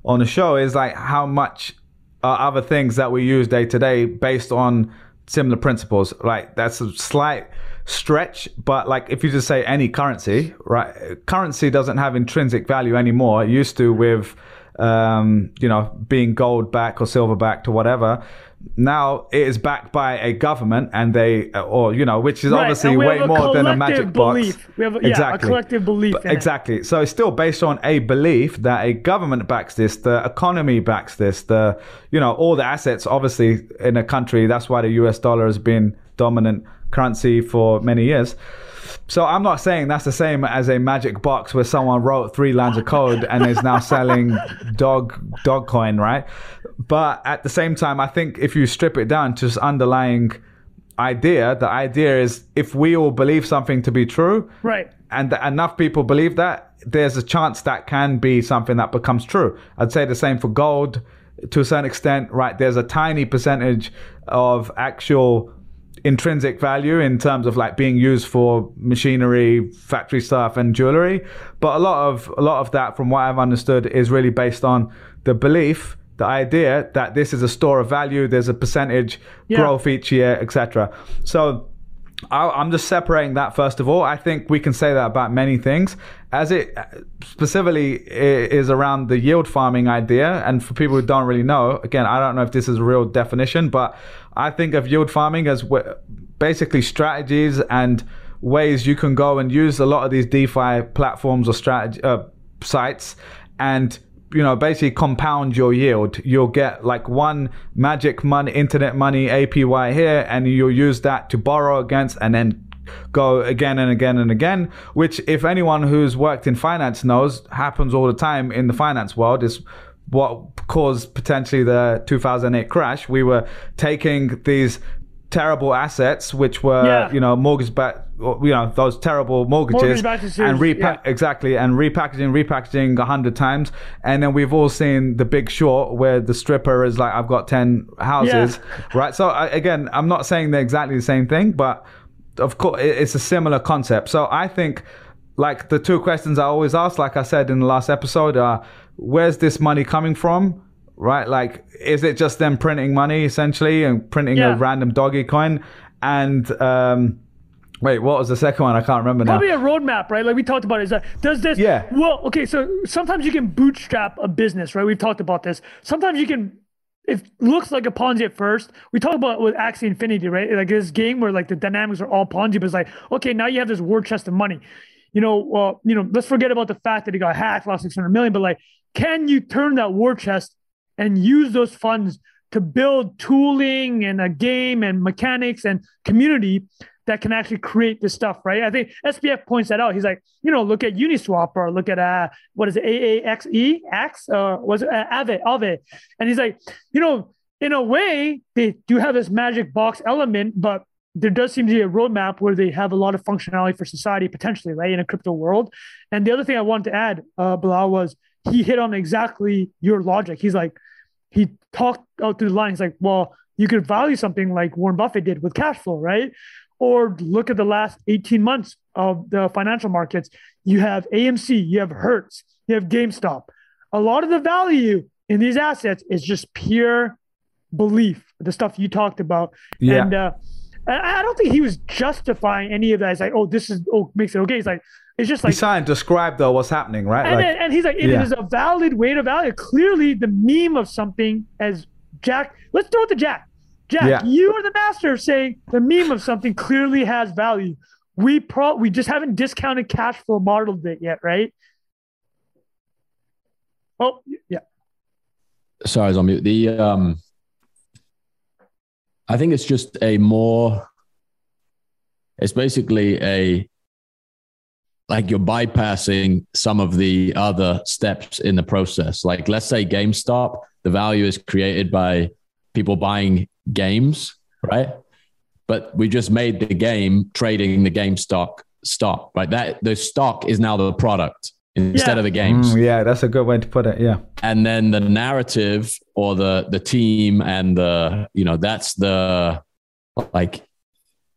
on the show is like, how much are other things that we use day to day based on similar principles? Like, that's a slight stretch, but like if you just say any currency, right? Currency doesn't have intrinsic value anymore. It used to with, um, you know, being gold back or silver backed or whatever now it is backed by a government and they or you know which is right. obviously way more than a magic belief. box we have a, exactly. Yeah, a collective belief exactly it. so it's still based on a belief that a government backs this the economy backs this the you know all the assets obviously in a country that's why the us dollar has been dominant currency for many years so I'm not saying that's the same as a magic box where someone wrote three lines of code and is now selling dog dog coin, right? But at the same time, I think if you strip it down to just underlying idea, the idea is if we all believe something to be true, right, and enough people believe that, there's a chance that can be something that becomes true. I'd say the same for gold to a certain extent, right? There's a tiny percentage of actual intrinsic value in terms of like being used for machinery, factory stuff, and jewelry. But a lot of a lot of that, from what I've understood, is really based on the belief, the idea that this is a store of value. There's a percentage yeah. growth each year, etc. So. I'm just separating that first of all. I think we can say that about many things. As it specifically is around the yield farming idea, and for people who don't really know, again, I don't know if this is a real definition, but I think of yield farming as basically strategies and ways you can go and use a lot of these DeFi platforms or strategy uh, sites and you know basically compound your yield. You'll get like one magic money internet money apy here and you'll use that to borrow against and then go again and again and again which if anyone who's worked in finance knows happens all the time in the finance world is what caused potentially the 2008 crash. We were taking these terrible assets, which were yeah. you know mortgage back, you know those terrible mortgages, and repa- yeah. exactly and repackaging, repackaging a hundred times, and then we've all seen the Big Short where the stripper is like, I've got ten houses, yeah. right? So I, again, I'm not saying they're exactly the same thing, but of course it's a similar concept. So I think like the two questions I always ask, like I said in the last episode, are where's this money coming from? Right? Like, is it just them printing money essentially and printing yeah. a random doggy coin? And um, wait, what was the second one? I can't remember Probably now. Probably a roadmap, right? Like we talked about. Is that does this? Yeah. Well, okay. So sometimes you can bootstrap a business, right? We've talked about this. Sometimes you can it looks like a Ponzi at first. We talk about with Axie Infinity, right? Like this game where like the dynamics are all Ponzi, but it's like, okay, now you have this war chest of money. You know, well, you know, let's forget about the fact that he got hacked, lost 600 million, but like, can you turn that war chest and use those funds to build tooling and a game and mechanics and community that can actually create this stuff, right? I think SBF points that out. He's like, you know, look at Uniswap or look at uh, what is it, AAXE, X, or was it uh, Aave, Aave, and he's like, you know, in a way, they do have this magic box element, but there does seem to be a roadmap where they have a lot of functionality for society potentially, right, in a crypto world. And the other thing I wanted to add, uh, Bilal, was he hit on exactly your logic. He's like, he talked out through the line. He's like, well, you could value something like Warren Buffett did with cash flow, right? Or look at the last 18 months of the financial markets. You have AMC, you have Hertz, you have GameStop. A lot of the value in these assets is just pure belief, the stuff you talked about. Yeah. And uh, I don't think he was justifying any of that. It's like, oh, this is oh makes it okay. It's like it's just like He's trying to describe though what's happening, right? and, Like, then- and he's like, it is yeah. a valid way to value. Clearly, the meme of something as Jack. Let's throw it to Jack. Jack, Yeah. you are the master of saying the meme of something clearly has value. We pro we just haven't discounted cash flow modeled it yet, right? Oh yeah, Sorry, I was on mute. The um, I think it's just a more. It's basically a like you're bypassing some of the other steps in the process. Like let's say GameStop, the value is created by people buying games, right? But we just made the game trading the game stock stock, right? That the stock is now the product instead Yeah. of the games Mm, yeah, that's a good way to put it. Yeah. and then the narrative or the the team and the you know that's the like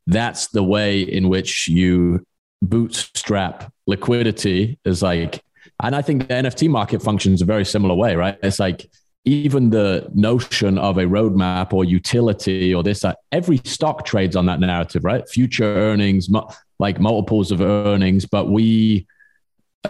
that's the way in which you bootstrap liquidity is like and i think the nft market functions a very similar way right it's like even the notion of a roadmap or utility or this that every stock trades on that narrative right future earnings mu- like multiples of earnings but we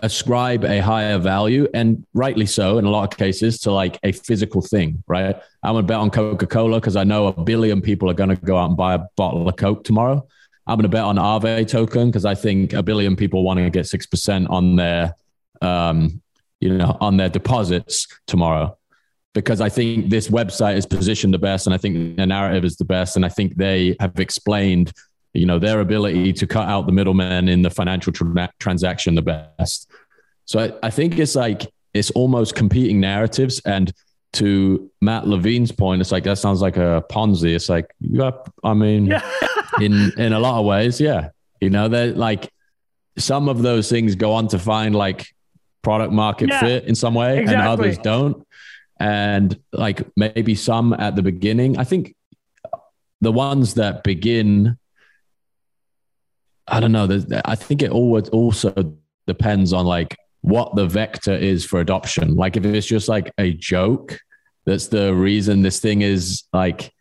ascribe a higher value and rightly so in a lot of cases to like a physical thing right? I'm gonna bet on coca-cola because i know a billion people are to go out and buy a bottle of coke tomorrow. I'm to bet on Aave token because i think a billion people want to get 6% on their um, you know on their deposits tomorrow. Because i think this website is positioned the best and i think the narrative is the best and i think they have explained you know their ability to cut out the middlemen in the financial tra- transaction the best. So I, I think it's like it's almost competing narratives. And to matt levine's point it's like that sounds like a ponzi. It's like you got i mean yeah, (laughs) in in a lot of ways yeah. You know that like some of those things go on to find like product market Yeah, fit in some way and others don't. And like maybe some at the beginning. I think the ones that begin i don't know. I think it always also depends on like what the vector is for adoption. Like if it's just like a joke that's the reason this thing is like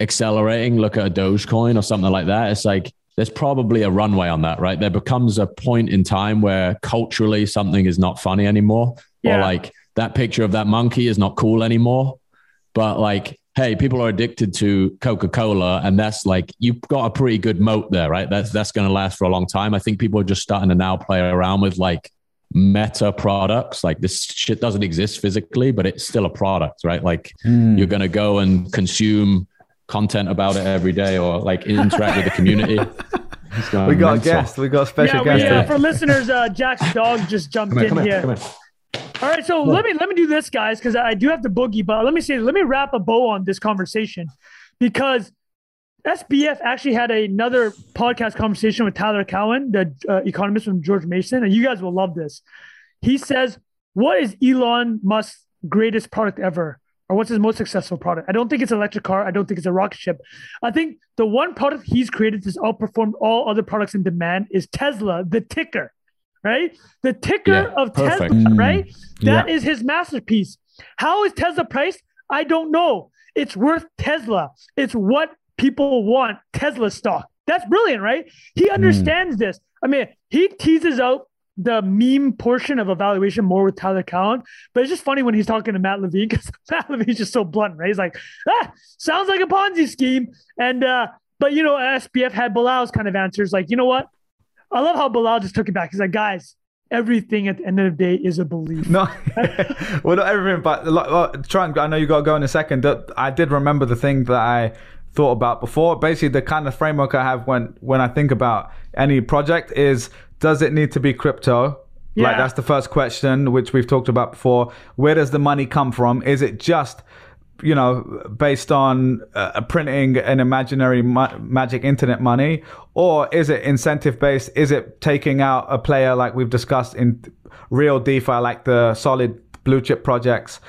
accelerating look at a dogecoin or something like that it's like there's probably a runway on that right? There becomes a point in time where culturally something is not funny anymore or like that picture of that monkey is not cool anymore. But like hey people are addicted to coca-cola and that's like you've got a pretty good moat there right that's that's going to last for a long time i think people are just starting to now play around with like meta products like this shit doesn't exist physically but it's still a product right like Mm. you're going to go and consume content about it every day or like interact with the community (laughs) We got a mental. guest. We got a special yeah, we, guest. uh, for listeners, uh, Jack's dog just jumped Come here, in come here. here, come here. All right, so let me let me do this, guys, because I do have to boogie. But let me say, let me wrap a bow on this conversation because SBF actually had another podcast conversation with Tyler Cowen, the uh, economist from George Mason, and you guys will love this. He says, "What is Elon Musk's greatest product ever?" Or what's his most successful product? I don't think it's an electric car. I don't think it's a rocket ship. I think the one product he's created that's outperformed all other products in demand is Tesla, the ticker, right? The ticker Yeah, of perfect. Tesla, Mm. right? That Yeah. is his masterpiece. How is Tesla priced? I don't know. It's worth Tesla. It's what people want Tesla stock. That's brilliant, right? He understands this. I mean, he teases out the meme portion of evaluation more with Tyler Cowen, but it's just funny when he's talking to Matt Levine (laughs) because Matt Levine's just so blunt, right? He's like, ah, sounds like a Ponzi scheme. And uh, but you know, SBF had Bilal's kind of answers, like, you know what? I love how Bilal just took it back. He's like, guys, everything at the end of the day is a belief. No, (laughs) well, not everything, but like, try and, I know you got to go in a second. I did remember the thing that I thought about before. Basically, the kind of framework I have when when I think about any project is does it need to be crypto? Yeah. Like that's the first question, which we've talked about before. Where does the money come from? Is it just you know, based on uh, printing an imaginary ma- magic internet money, or is it incentive based? Is it taking out a player like we've discussed in real DeFi, like the solid blue chip projects?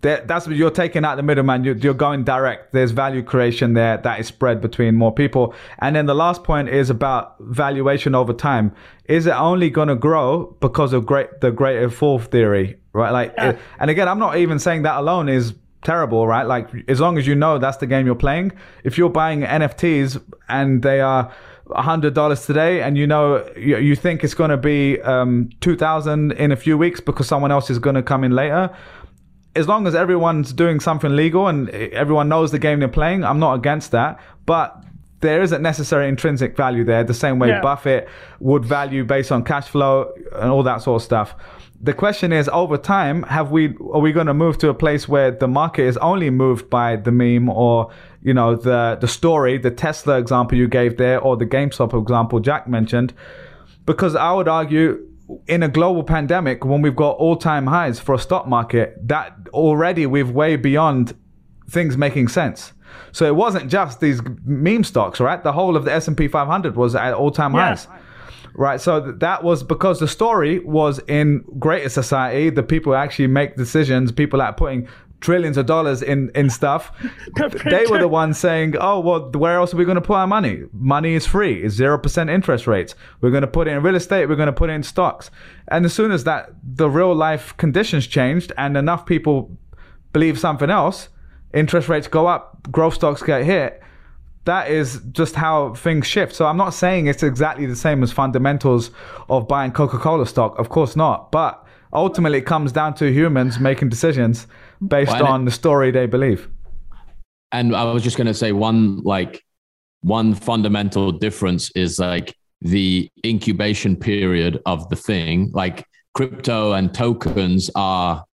that's you're taking out the middleman. You're, you're going direct. There's value creation there that is spread between more people. And then the last point is about valuation over time. Is it only going to grow because of great the greater fool theory, right? Like, yeah. and again, I'm not even saying that alone is terrible, right? Like, as long as you know that's the game you're playing. If you're buying NFTs and they are hundred dollars today, and you know you, you think it's going to be um, two thousand in a few weeks because someone else is going to come in later as long as everyone's doing something legal and everyone knows the game they're playing, I'm not against that. But there isn't necessary intrinsic value there, the same way yeah. Buffett would value based on cash flow and all that sort of stuff. The question is, over time, have we are we going to move to a place where the market is only moved by the meme or you know the the story, the Tesla example you gave there, or the GameStop example Jack mentioned? Because I would argue in a global pandemic, when we've got all time highs for a stock market, that already we've way beyond things making sense. So it wasn't just these meme stocks, right? The whole of the S and P 500 was at all time yeah. highs, right? So that was because the story was in greater society, the people actually make decisions, people that are putting trillions of dollars in in stuff. (laughs) they were the ones saying, "Oh, well, where else are we going to put our money? Money is free. It's zero percent interest rates. We're going to put it in real estate. We're going to put it in stocks." And as soon as that the real life conditions changed and enough people believe something else, interest rates go up, growth stocks get hit. That is just how things shift. So I'm not saying it's exactly the same as fundamentals of buying Coca-Cola stock. Of course not. But ultimately, it comes down to humans making decisions based well, on it, the story they believe. And I was just going to say one like one fundamental difference is like the incubation period of the thing. Like crypto and tokens are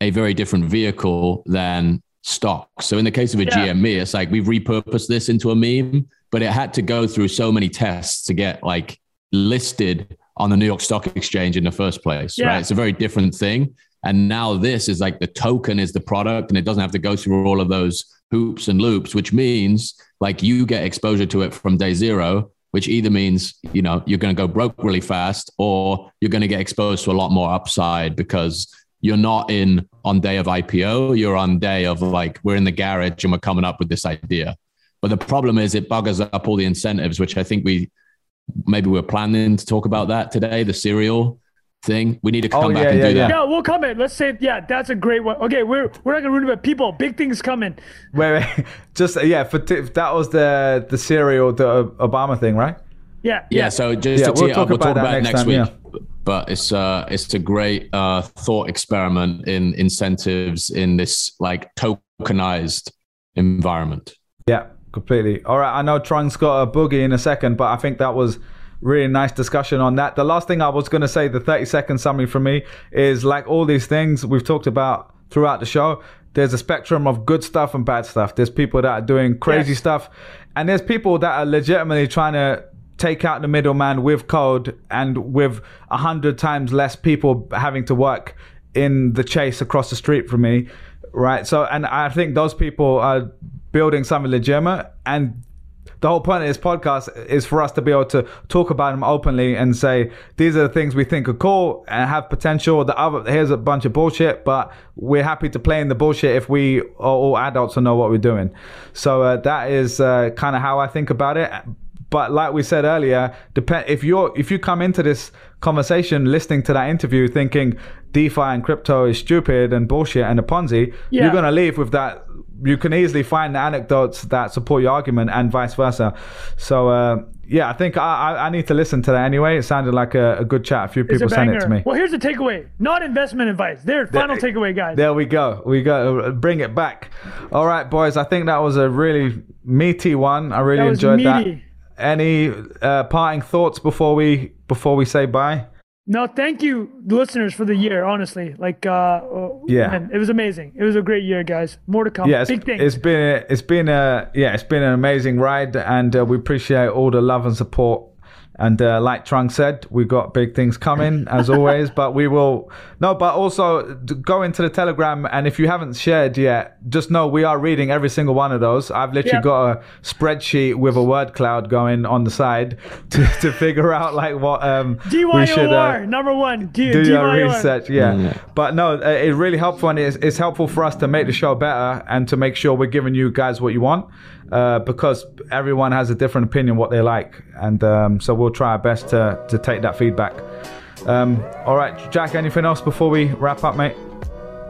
a very different vehicle than stocks. So in the case of a yeah. GME, it's like we've repurposed this into a meme, but it had to go through so many tests to get like listed on the New York Stock Exchange in the first place. Yeah. Right. It's a very different thing. And now this is like the token is the product and it doesn't have to go through all of those hoops and loops, which means like you get exposure to it from day zero, which either means, you know, you're going to go broke really fast or you're going to get exposed to a lot more upside because you're not in on day of IPO. You're on day of like, we're in the garage and we're coming up with this idea. But the problem is it buggers up all the incentives, which I think we maybe we're planning to talk about that today, the serial thing. We need to oh, come oh, back yeah, and yeah, do yeah. that. Yeah, we'll come in. Let's say, yeah, that's a great one. Okay, we're we're not gonna ruin it. People, big things coming. Wait, wait, (laughs) just yeah. For t- that was the the serial, the Obama thing, right? Yeah, yeah. yeah so just to we'll talk, up, we'll about, talk about, next, next time, week. But it's uh it's a great uh thought experiment in incentives in this like tokenized environment. Yeah, completely. All right, I know Trung's got a boogie in a second, but I think that was really nice discussion on that. The last thing I was going to say, the 30 second summary for me is like all these things we've talked about throughout the show, there's a spectrum of good stuff and bad stuff. There's people that are doing crazy yes. stuff, and there's people that are legitimately trying to take out the middleman with code and with a hundred times less people having to work in the chase across the street from me, right? So, and I think those people are building something legitimate, and the whole point of this podcast is for us to be able to talk about them openly and say these are the things we think are cool and have potential. The other here's a bunch of bullshit, but we're happy to play in the bullshit if we are all adults and know what we're doing. So uh, that is uh, kind of how I think about it. But like we said earlier, depend if you're if you come into this conversation listening to that interview thinking DeFi and crypto is stupid and bullshit and a Ponzi, Yeah. you're gonna leave with that. You can easily find the anecdotes that support your argument and vice versa. So uh, yeah, I think I, I I need to listen to that anyway. It sounded like a, a good chat. A few It's a people sent it to me. Well, here's the takeaway. Not investment advice. There, final takeaway, guys. There we go. We go. Bring it back. All right, boys. I think that was a really meaty one. I really enjoyed meaty. that. Any uh, parting thoughts before we before we say bye? No, thank you, listeners, for the year. Honestly, like, uh, oh, Yeah. man, it was amazing. It was a great year, guys. More to come. Yeah, it's, Big things. it's been it's been a yeah it's been an amazing ride, and uh, we appreciate all the love and support. And uh, like Trung said, we've got big things coming as (laughs) always. But we will no, but also go into the Telegram, and if you haven't shared yet, just know we are reading every single one of those. I've literally Yeah. got a spreadsheet with a word cloud going on the side (laughs) to, to figure out like what um we should. Uh, number one. D- do your research yeah Yeah. but no uh, it's really helpful and it's, it's helpful for us to make the show better and to make sure we're giving you guys what you want uh, because everyone has a different opinion what they like. And um, so we'll try our best to, to take that feedback. Um, all right jack anything else before we wrap up mate?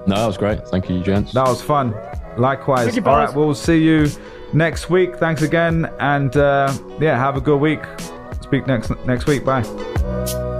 No, that was great. Thank you, gents. that was fun. Likewise. Thank you, all right we'll see you next week. Thanks again. And uh, yeah have a good week. Speak next next week. Bye